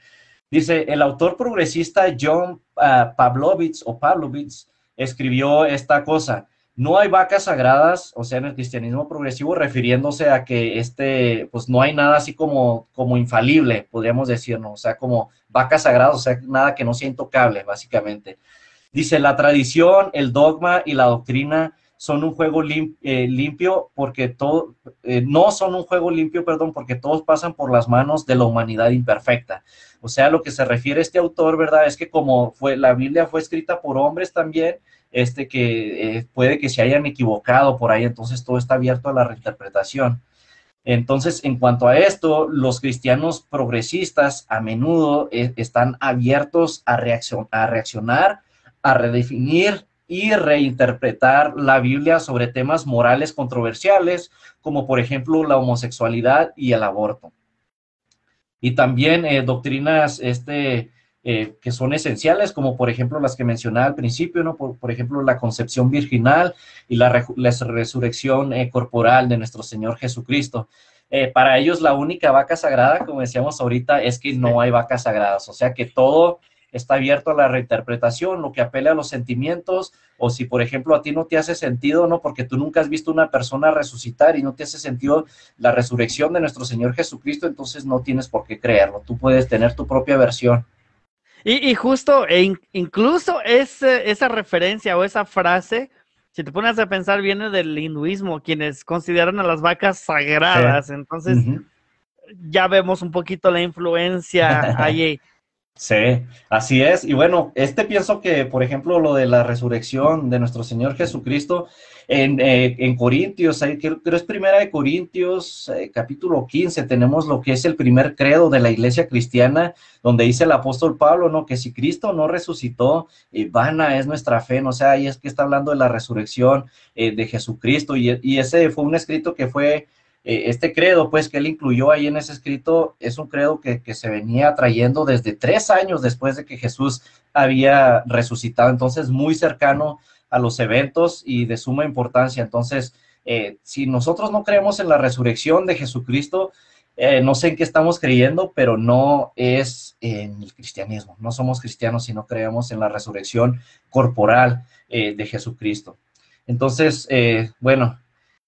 Dice, el autor progresista John uh, Pavlovitz o Pavlovitz escribió esta cosa. No hay vacas sagradas, o sea, en el cristianismo progresivo, refiriéndose a que este, pues no hay nada así como, como infalible, podríamos decir, ¿no? O sea, como vacas sagradas, o sea, nada que no sea intocable, básicamente. Dice, la tradición, el dogma y la doctrina son un juego eh, limpio porque todo, eh, no son un juego limpio, perdón, porque todos pasan por las manos de la humanidad imperfecta. O sea, lo que se refiere este autor, ¿verdad? Es que como fue, la Biblia fue escrita por hombres también, este que eh, puede que se hayan equivocado por ahí, entonces todo está abierto a la reinterpretación. Entonces, en cuanto a esto, los cristianos progresistas a menudo están abiertos a, a reaccionar, a redefinir y reinterpretar la Biblia sobre temas morales controversiales, como por ejemplo la homosexualidad y el aborto. Y también eh, doctrinas este, eh, que son esenciales, como por ejemplo las que mencionaba al principio, ¿no? por, ejemplo la concepción virginal y la, resurrección eh, corporal de nuestro Señor Jesucristo. para ellos la única vaca sagrada, como decíamos ahorita, es que no hay vacas sagradas, o sea que todo está abierto a la reinterpretación, lo que apele a los sentimientos, o si por ejemplo a ti no te hace sentido, ¿no? Porque tú nunca has visto una persona resucitar y no te hace sentido la resurrección de nuestro Señor Jesucristo, entonces no tienes por qué creerlo, tú puedes tener tu propia versión. Y, justo, e incluso esa referencia o esa frase, si te pones a pensar, viene del hinduismo, quienes consideran a las vacas sagradas, entonces ya vemos un poquito la influencia [LAUGHS] allí. Sí, así es. Y bueno, este pienso que, por ejemplo, lo de la resurrección de nuestro Señor Jesucristo en, eh, en Corintios, creo, que es primera de Corintios, eh, capítulo 15, tenemos lo que es el primer credo de la iglesia cristiana, donde dice el apóstol Pablo, ¿no? Que si Cristo no resucitó, eh, vana es nuestra fe, ¿no? O sea, ahí es que está hablando de la resurrección de Jesucristo. Y, y ese fue un escrito que fue eh, este credo, pues, que él incluyó ahí en ese escrito, es un credo que, se venía trayendo desde tres años después de que Jesús había resucitado, entonces muy cercano a los eventos y de suma importancia. Entonces, eh, si nosotros no creemos en la resurrección de Jesucristo, eh, no sé en qué estamos creyendo, pero no es en el cristianismo. No somos cristianos si no creemos en la resurrección corporal de Jesucristo. Entonces, bueno,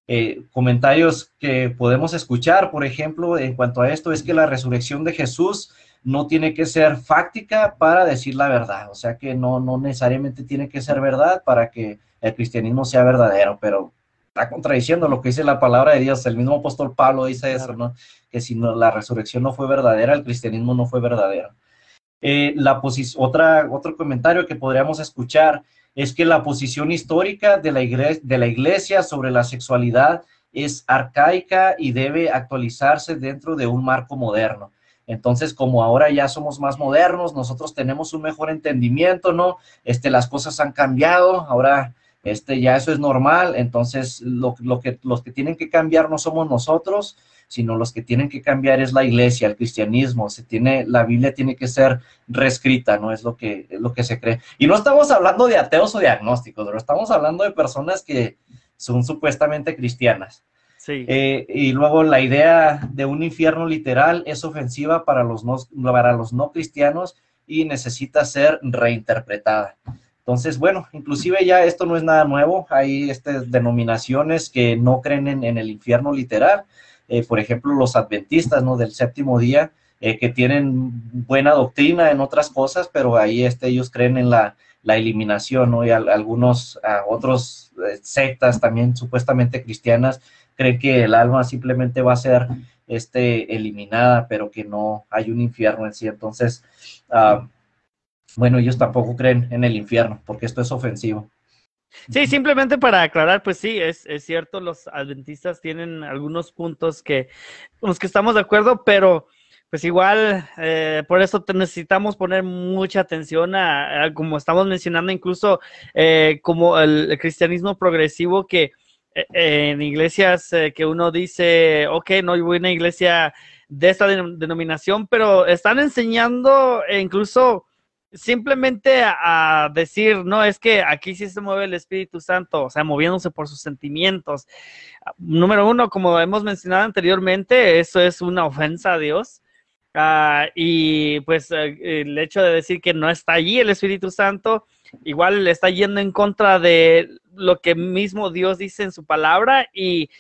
eh, comentarios que podemos escuchar, por ejemplo, en cuanto a esto, es que la resurrección de Jesús no tiene que ser fáctica para decir la verdad, o sea que no, no necesariamente tiene que ser verdad para que el cristianismo sea verdadero, pero está contradiciendo lo que dice la palabra de Dios. El mismo apóstol Pablo dice eso, ¿no? Que si no, la resurrección no fue verdadera, el cristianismo no fue verdadero. Eh, la otra, otro comentario que podríamos escuchar es que la posición histórica de la, iglesia, de la iglesia sobre la sexualidad es arcaica y debe actualizarse dentro de un marco moderno. Entonces, como ahora ya somos más modernos, nosotros tenemos un mejor entendimiento, ¿no? Este, las cosas han cambiado, ahora este, ya eso es normal, entonces lo, lo que, los que tienen que cambiar no somos nosotros, sino los que tienen que cambiar es la iglesia, el cristianismo, se tiene, la Biblia tiene que ser reescrita, no es lo que, lo que se cree. Y no estamos hablando de ateos o diagnósticos, pero estamos hablando de personas que son supuestamente cristianas. Sí. Eh, y luego la idea de un infierno literal es ofensiva para los no, para los no cristianos y necesita ser reinterpretada. Entonces, bueno, inclusive ya esto no es nada nuevo, hay estas denominaciones que no creen en el infierno literal, eh, por ejemplo, los adventistas, ¿no? Del séptimo día, eh, que tienen buena doctrina en otras cosas, pero ahí este, ellos creen en la, la eliminación, ¿no? Y algunos otros eh, sectas también supuestamente cristianas creen que el alma simplemente va a ser este, eliminada, pero que no hay un infierno en sí. Entonces, ah, bueno, ellos tampoco creen en el infierno, porque esto es ofensivo. Sí, simplemente para aclarar, pues sí, es, es cierto, los adventistas tienen algunos puntos que, con los que estamos de acuerdo, pero pues igual, eh, por eso necesitamos poner mucha atención a, como estamos mencionando, incluso eh, como el, cristianismo progresivo que eh, en iglesias que uno dice, ok, no, yo voy a una iglesia de esta denominación, pero están enseñando incluso simplemente a, decir, no, es que aquí sí se mueve el Espíritu Santo, o sea, moviéndose por sus sentimientos. Número uno, como hemos mencionado anteriormente, eso es una ofensa a Dios. Ah, y pues eh, el hecho de decir que no está allí el Espíritu Santo, igual le está yendo en contra de lo que mismo Dios dice en su palabra. Y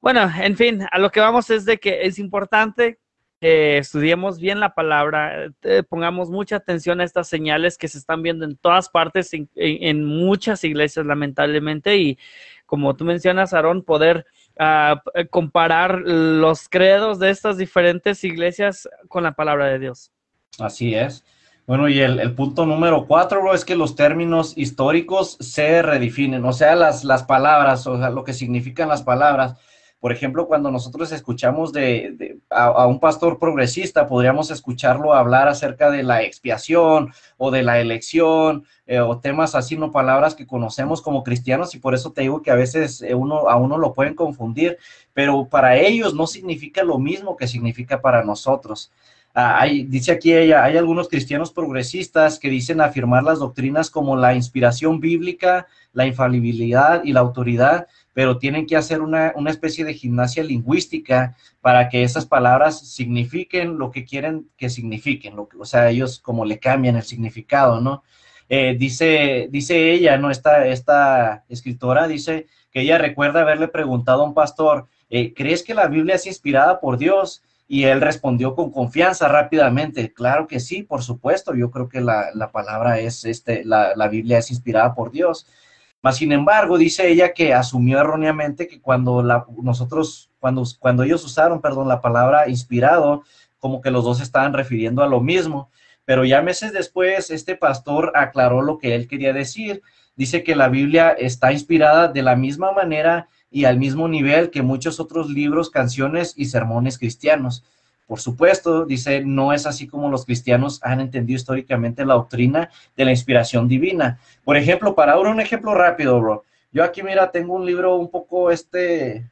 bueno, en fin, a lo que vamos es de que es importante que estudiemos bien la palabra, eh, pongamos mucha atención a estas señales que se están viendo en todas partes, en, muchas iglesias lamentablemente, y como tú mencionas, Aarón, poder ah, eh, comparar los credos de estas diferentes iglesias con la palabra de Dios. Así es. Bueno, y el, punto número cuatro, es que los términos históricos se redefinen, o sea, las, las palabras, o sea, lo que significan las palabras por ejemplo, cuando nosotros escuchamos de, a, un pastor progresista, podríamos escucharlo hablar acerca de la expiación o de la elección eh, o temas así, no palabras que conocemos como cristianos y por eso te digo que a veces eh, uno, a uno lo pueden confundir, pero para ellos no significa lo mismo que significa para nosotros. Ah, dice aquí ella, hay algunos cristianos progresistas que dicen afirmar las doctrinas como la inspiración bíblica, la infalibilidad y la autoridad, pero tienen que hacer una, especie de gimnasia lingüística para que esas palabras signifiquen lo que quieren que signifiquen, lo, o sea, ellos como le cambian el significado, ¿no? Eh, dice, dice ella, ¿no? Esta, esta escritora dice que ella recuerda haberle preguntado a un pastor, eh, ¿crees que la Biblia es inspirada por Dios? Y él respondió con confianza rápidamente, claro que sí, por supuesto, yo creo que la, palabra es, este, la, la Biblia es inspirada por Dios. Mas, sin embargo, dice ella que asumió erróneamente que cuando la, nosotros, cuando, cuando ellos usaron, perdón, la palabra inspirado, como que los dos estaban refiriendo a lo mismo. Pero ya meses después, este pastor aclaró lo que él quería decir. Dice que la Biblia está inspirada de la misma manera y al mismo nivel que muchos otros libros, canciones y sermones cristianos. Por supuesto, dice, no es así como los cristianos han entendido históricamente la doctrina de la inspiración divina. Por ejemplo, para ahora un ejemplo rápido, bro. Yo aquí, mira, tengo un libro un poco este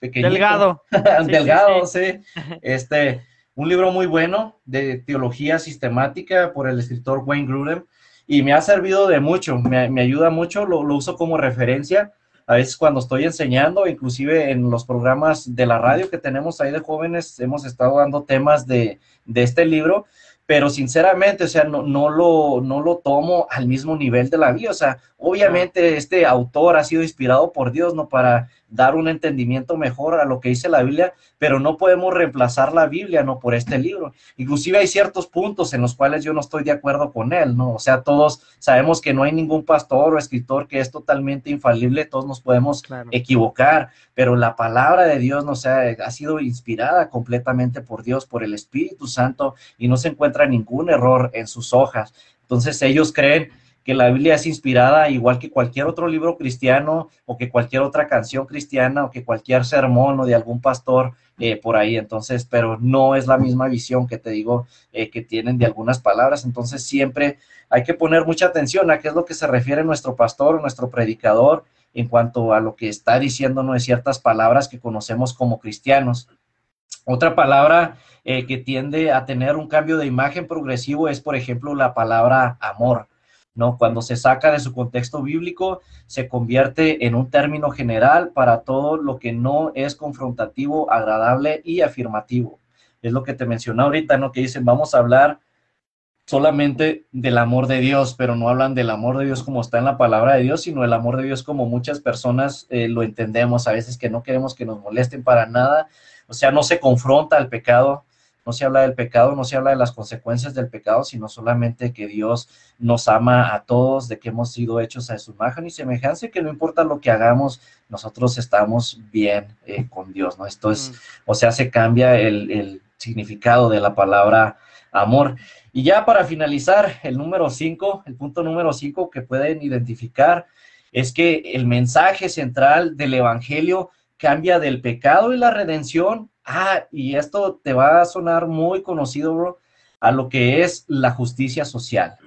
pequeño. Delgado. [LAUGHS] Delgado, sí, Este, un libro muy bueno de teología sistemática por el escritor Wayne Grudem y me ha servido de mucho, me, me ayuda mucho, lo, lo uso como referencia a veces cuando estoy enseñando, inclusive en los programas de la radio que tenemos ahí de jóvenes, hemos estado dando temas de, de este libro pero sinceramente, o sea, no, no, lo, no lo tomo al mismo nivel de la vida. O sea, obviamente este autor ha sido inspirado por Dios, ¿no? Para dar un entendimiento mejor a lo que dice la Biblia, pero no podemos reemplazar la Biblia, ¿no? Por este libro. Inclusive hay ciertos puntos en los cuales yo no estoy de acuerdo con él, ¿no? O sea, todos sabemos que no hay ningún pastor o escritor que es totalmente infalible, todos nos podemos equivocar, pero la palabra de Dios, no sea, ha sido inspirada completamente por Dios, por el Espíritu Santo, y no se encuentra ningún error en sus hojas. Entonces ellos creen que la Biblia es inspirada igual que cualquier otro libro cristiano o que cualquier otra canción cristiana o que cualquier sermón o de algún pastor eh, por ahí. Entonces, pero no es la misma visión que te digo eh, que tienen de algunas palabras. Entonces, siempre hay que poner mucha atención a qué es lo que se refiere nuestro pastor o nuestro predicador en cuanto a lo que está diciéndonos de ciertas palabras que conocemos como cristianos. Otra palabra eh, que tiende a tener un cambio de imagen progresivo es, por ejemplo, la palabra amor. ¿No? Cuando se saca de su contexto bíblico, se convierte en un término general para todo lo que no es confrontativo, agradable y afirmativo. Es lo que te mencioné ahorita, ¿no? Que dicen, vamos a hablar solamente del amor de Dios, pero no hablan del amor de Dios como está en la palabra de Dios, sino el amor de Dios como muchas personas eh, lo entendemos, a veces que no queremos que nos molesten para nada, o sea, no se confronta al pecado, no se habla del pecado, no se habla de las consecuencias del pecado, sino solamente que Dios nos ama a todos, de que hemos sido hechos a su imagen y semejanza, y que no importa lo que hagamos, nosotros estamos bien eh, con Dios, ¿no? Esto es, mm. o sea, se cambia el, el significado de la palabra amor. Y ya para finalizar, el número 5, el punto número 5 que pueden identificar es que el mensaje central del Evangelio cambia del pecado y la redención. Ah, y esto te va a sonar muy conocido, bro, a lo que es la justicia social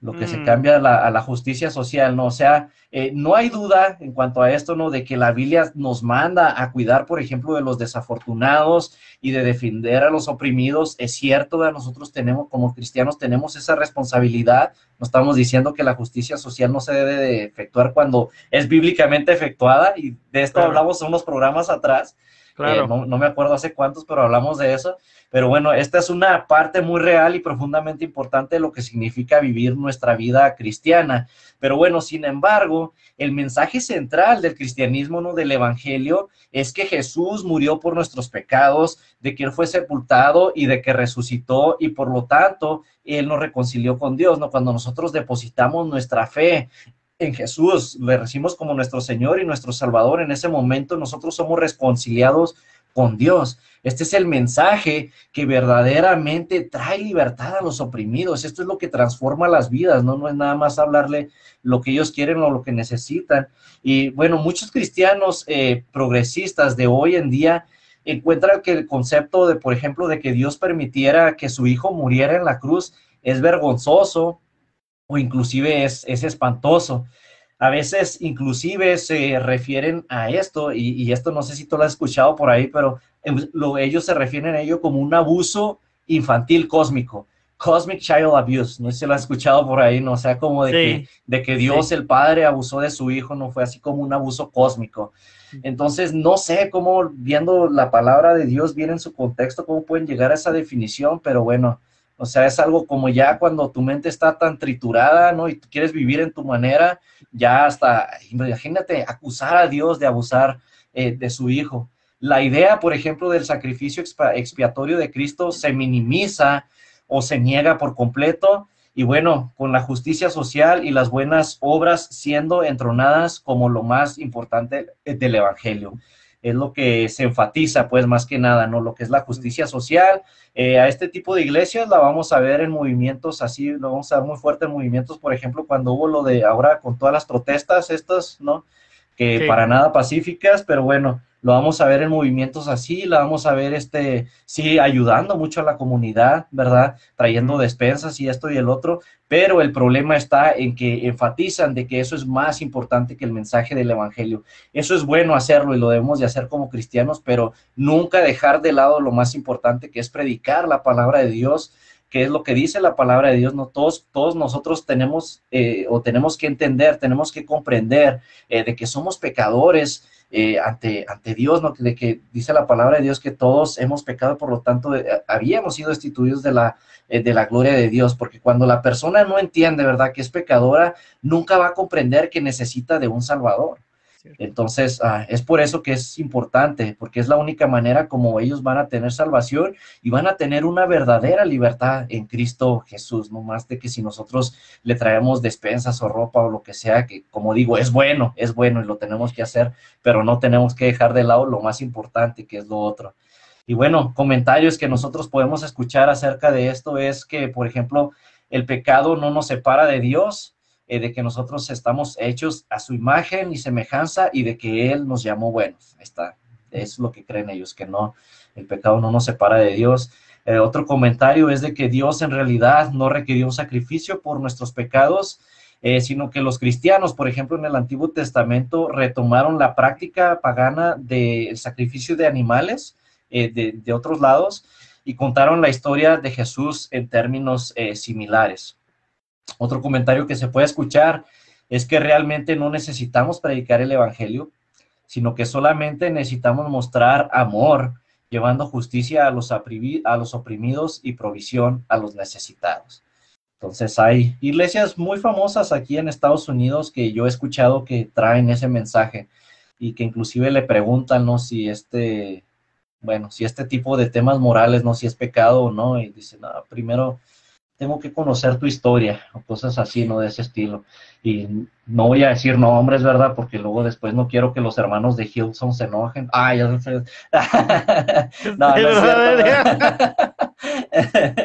lo que se mm. cambia a la, justicia social, ¿no? O sea, eh, no hay duda en cuanto a esto, ¿no? De que la Biblia nos manda a cuidar, por ejemplo, de los desafortunados y de defender a los oprimidos. Es cierto, nosotros tenemos, como cristianos, tenemos esa responsabilidad. No estamos diciendo que la justicia social no se debe de efectuar cuando es bíblicamente efectuada, y de esto hablamos en unos programas atrás. Claro. Eh, no, no me acuerdo hace cuántos, pero hablamos de eso. Pero bueno, esta es una parte muy real y profundamente importante de lo que significa vivir nuestra vida cristiana. Pero bueno, sin embargo, el mensaje central del cristianismo, ¿no? Del evangelio, es que Jesús murió por nuestros pecados, de que Él fue sepultado y de que resucitó y por lo tanto Él nos reconcilió con Dios, ¿no? Cuando nosotros depositamos nuestra fe en Jesús, le recibimos como nuestro Señor y nuestro Salvador, en ese momento nosotros somos reconciliados con Dios. Este es el mensaje que verdaderamente trae libertad a los oprimidos. Esto es lo que transforma las vidas, ¿no? Es nada más hablarle lo que ellos quieren o lo que necesitan. Y bueno, muchos cristianos eh, progresistas de hoy en día encuentran que el concepto de, por ejemplo, de que Dios permitiera que su hijo muriera en la cruz es vergonzoso o inclusive es, es espantoso. A veces inclusive se refieren a esto, y, esto no sé si tú lo has escuchado por ahí, pero em, ellos se refieren a ello como un abuso infantil cósmico. Cosmic Child Abuse, no sé si lo has escuchado por ahí, no o sea, como de, que, de que Dios el Padre abusó de su hijo, no fue así como un abuso cósmico. Entonces, no sé cómo viendo la palabra de Dios bien en su contexto, cómo pueden llegar a esa definición, pero bueno, o sea, es algo como ya cuando tu mente está tan triturada, ¿no? Y quieres vivir en tu manera, ya hasta, imagínate, acusar a Dios de abusar eh, de su hijo. La idea, por ejemplo, del sacrificio expiatorio de Cristo se minimiza o se niega por completo. Y bueno, con la justicia social y las buenas obras siendo entronadas como lo más importante del Evangelio es lo que se enfatiza, pues más que nada, ¿no? Lo que es la justicia social. Eh, a este tipo de iglesias la vamos a ver en movimientos así, lo vamos a ver muy fuerte en movimientos, por ejemplo, cuando hubo lo de ahora con todas las protestas estas, ¿no? Que para nada pacíficas, pero bueno, lo vamos a ver en movimientos así, la vamos a ver, este, sí, ayudando mucho a la comunidad, ¿verdad? Trayendo despensas y esto y el otro, pero el problema está en que enfatizan de que eso es más importante que el mensaje del Evangelio. Eso es bueno hacerlo y lo debemos de hacer como cristianos, pero nunca dejar de lado lo más importante que es predicar la palabra de Dios, que es lo que dice la palabra de Dios, no todos, todos nosotros tenemos eh, o tenemos que entender, tenemos que comprender eh, de que somos pecadores, eh, ante, ante Dios, ¿no? De que dice la palabra de Dios que todos hemos pecado, por lo tanto, eh, habíamos sido destituidos de la, eh, de la gloria de Dios, porque cuando la persona no entiende, ¿verdad?, que es pecadora, nunca va a comprender que necesita de un Salvador. Entonces, ah, es por eso que es importante, porque es la única manera como ellos van a tener salvación y van a tener una verdadera libertad en Cristo Jesús, no más de que si nosotros le traemos despensas o ropa o lo que sea, que como digo, es bueno, es bueno y lo tenemos que hacer, pero no tenemos que dejar de lado lo más importante, que es lo otro. Y bueno, comentarios que nosotros podemos escuchar acerca de esto es que, por ejemplo, el pecado no nos separa de Dios, eh, de que nosotros estamos hechos a su imagen y semejanza y de que Él nos llamó buenos. está, es lo que creen ellos, que no, el pecado no nos separa de Dios. Eh, otro comentario es de que Dios en realidad no requirió un sacrificio por nuestros pecados, eh, sino que los cristianos, por ejemplo, en el Antiguo Testamento retomaron la práctica pagana del sacrificio de animales de, de, otros lados y contaron la historia de Jesús en términos similares. Otro comentario que se puede escuchar es que realmente no necesitamos predicar el Evangelio, sino que solamente necesitamos mostrar amor, llevando justicia a los, a los oprimidos y provisión a los necesitados. Entonces hay iglesias muy famosas aquí en Estados Unidos que yo he escuchado que traen ese mensaje y que inclusive le preguntan ¿no? si este bueno, si este tipo de temas morales, no, si es pecado o no, y dice, no, primero tengo que conocer tu historia, o cosas así, ¿no? De ese estilo. Y no voy a decir nombres, ¿verdad? Porque luego después no quiero que los hermanos de Hilson se enojen. Ah, ya sé. [LAUGHS] no, no es [LAUGHS] cierto.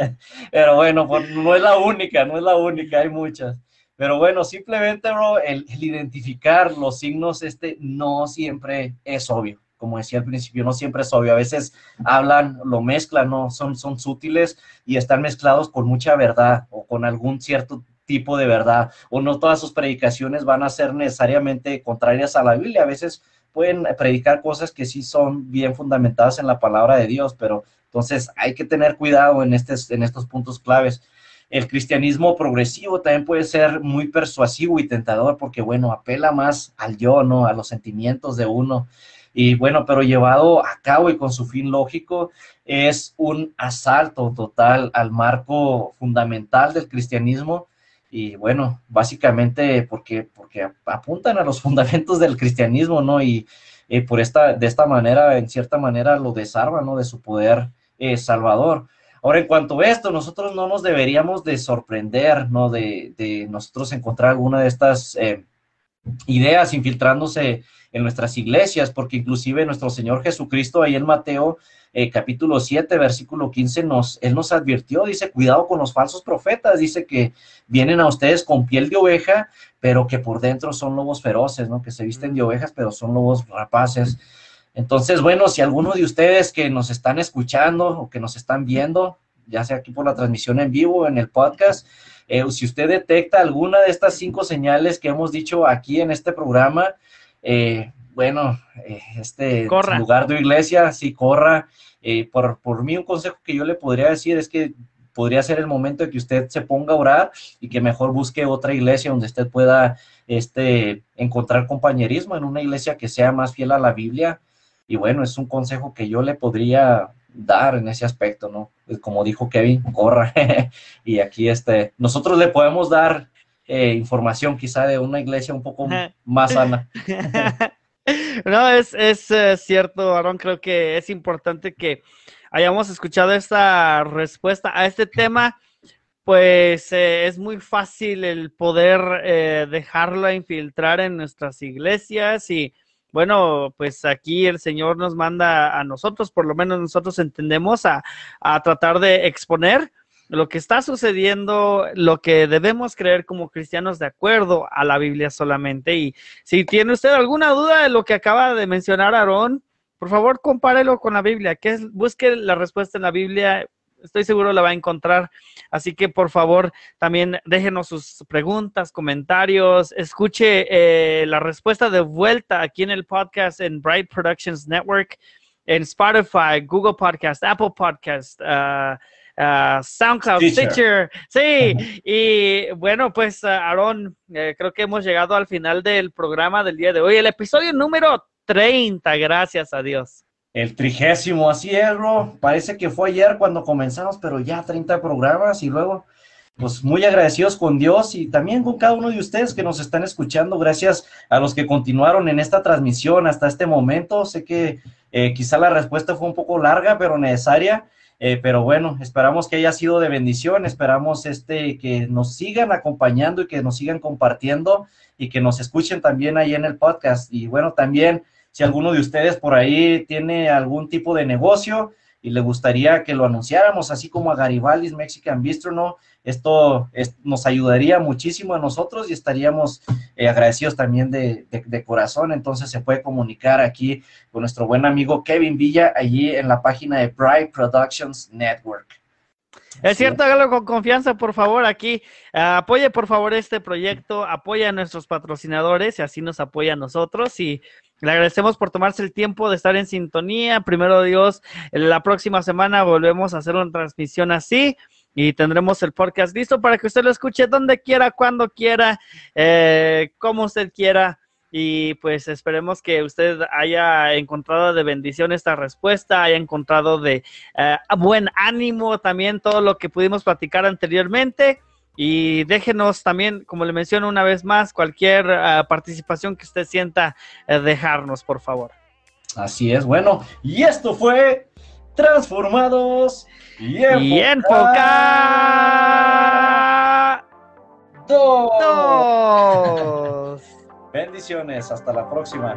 [LAUGHS] Pero bueno, pues, no es la única, no es la única, hay muchas. Pero bueno, simplemente, bro, el, el identificar los signos, este, no siempre es obvio como decía al principio, no siempre es obvio, a veces hablan, lo mezclan, ¿no? Son, son sutiles y están mezclados con mucha verdad o con algún cierto tipo de verdad, o no todas sus predicaciones van a ser necesariamente contrarias a la Biblia, a veces pueden predicar cosas que sí son bien fundamentadas en la palabra de Dios, pero entonces hay que tener cuidado en, este, en estos puntos claves. El cristianismo progresivo también puede ser muy persuasivo y tentador porque, bueno, apela más al yo, ¿no? A los sentimientos de uno. Y bueno, pero llevado a cabo y con su fin lógico, es un asalto total al marco fundamental del cristianismo. Y bueno, básicamente porque, porque apuntan a los [LAUGHS] fundamentos del cristianismo, ¿no? Y eh, por esta, de esta manera, en cierta manera, lo desarman, ¿no? De su poder eh, salvador. Ahora, en cuanto a esto, nosotros no nos deberíamos de sorprender, ¿no? De, de nosotros encontrar alguna de estas eh, ideas infiltrándose en nuestras iglesias, porque inclusive nuestro Señor Jesucristo ahí en Mateo eh, capítulo 7, versículo 15, nos, Él nos advirtió, dice, cuidado con los falsos profetas, dice que vienen a ustedes con piel de oveja, pero que por dentro son lobos feroces, ¿no? Que se visten de ovejas, pero son lobos rapaces. Entonces, bueno, si alguno de ustedes que nos están escuchando o que nos están viendo, ya sea aquí por la transmisión en vivo, en el podcast, eh, si usted detecta alguna de estas cinco señales que hemos dicho aquí en este programa, eh, bueno, eh, este lugar de iglesia, sí, corra. Por, por mí un consejo que yo le podría decir es que podría ser el momento de que usted se ponga a orar y que mejor busque otra iglesia donde usted pueda este, encontrar compañerismo en una iglesia que sea más fiel a la Biblia. Y bueno, es un consejo que yo le podría dar en ese aspecto, ¿no? Como dijo Kevin, corra. [LAUGHS] y aquí este, nosotros le podemos dar eh, información quizá de una iglesia un poco más sana. [LAUGHS] no, es, es eh, cierto, Aaron, creo que es importante que hayamos escuchado esta respuesta a este tema, pues eh, es muy fácil el poder dejarlo infiltrar en nuestras iglesias y bueno, pues aquí el Señor nos manda a nosotros, por lo menos nosotros entendemos, a, a tratar de exponer lo que está sucediendo, lo que debemos creer como cristianos de acuerdo a la Biblia solamente. Y si tiene usted alguna duda de lo que acaba de mencionar Aarón, por favor, compárelo con la Biblia, que es, busque la respuesta en la Biblia, estoy seguro la va a encontrar. Así que por favor, también déjenos sus preguntas, comentarios, escuche eh, la respuesta de vuelta aquí en el podcast en Bright Productions Network, en Spotify, Google Podcast, Apple Podcast. Uh, uh, SoundCloud, Stitcher. Sí, y bueno, pues uh, Aaron, eh, creo que hemos llegado al final del programa del día de hoy, el episodio número 30, gracias a Dios. El trigésimo, así. Parece que fue ayer cuando comenzamos, pero ya 30 programas y luego, pues muy agradecidos con Dios y también con cada uno de ustedes que nos están escuchando. Gracias a los que continuaron en esta transmisión hasta este momento. Sé que eh, quizá la respuesta fue un poco larga, pero necesaria. Eh, pero bueno, esperamos que haya sido de bendición, esperamos este, que nos sigan acompañando y que nos sigan compartiendo y que nos escuchen también ahí en el podcast. Y bueno, también si alguno de ustedes por ahí tiene algún tipo de negocio, y le gustaría que lo anunciáramos, así como a Garibaldi's Mexican Bistro, ¿no? Esto nos ayudaría muchísimo a nosotros y estaríamos eh, agradecidos también de, corazón. Entonces se puede comunicar aquí con nuestro buen amigo Kevin Villa, allí en la página de Bright Productions Network. Es cierto, hágalo con confianza, por favor, aquí. apoye, por favor, este proyecto, apoya a nuestros patrocinadores y así nos apoya a nosotros. Y le agradecemos por tomarse el tiempo de estar en sintonía. Primero Dios, la próxima semana volvemos a hacer una transmisión así y tendremos el podcast listo para que usted lo escuche donde quiera, cuando quiera, eh, como usted quiera. Y pues esperemos que usted haya encontrado de bendición esta respuesta, haya encontrado de eh, buen ánimo también todo lo que pudimos platicar anteriormente. Y déjenos también, como le menciono una vez más, cualquier ah, participación que usted sienta eh, dejarnos, por favor. Así es, bueno, y esto fue Transformados y Y enfocados. Dos. Bendiciones, hasta la próxima.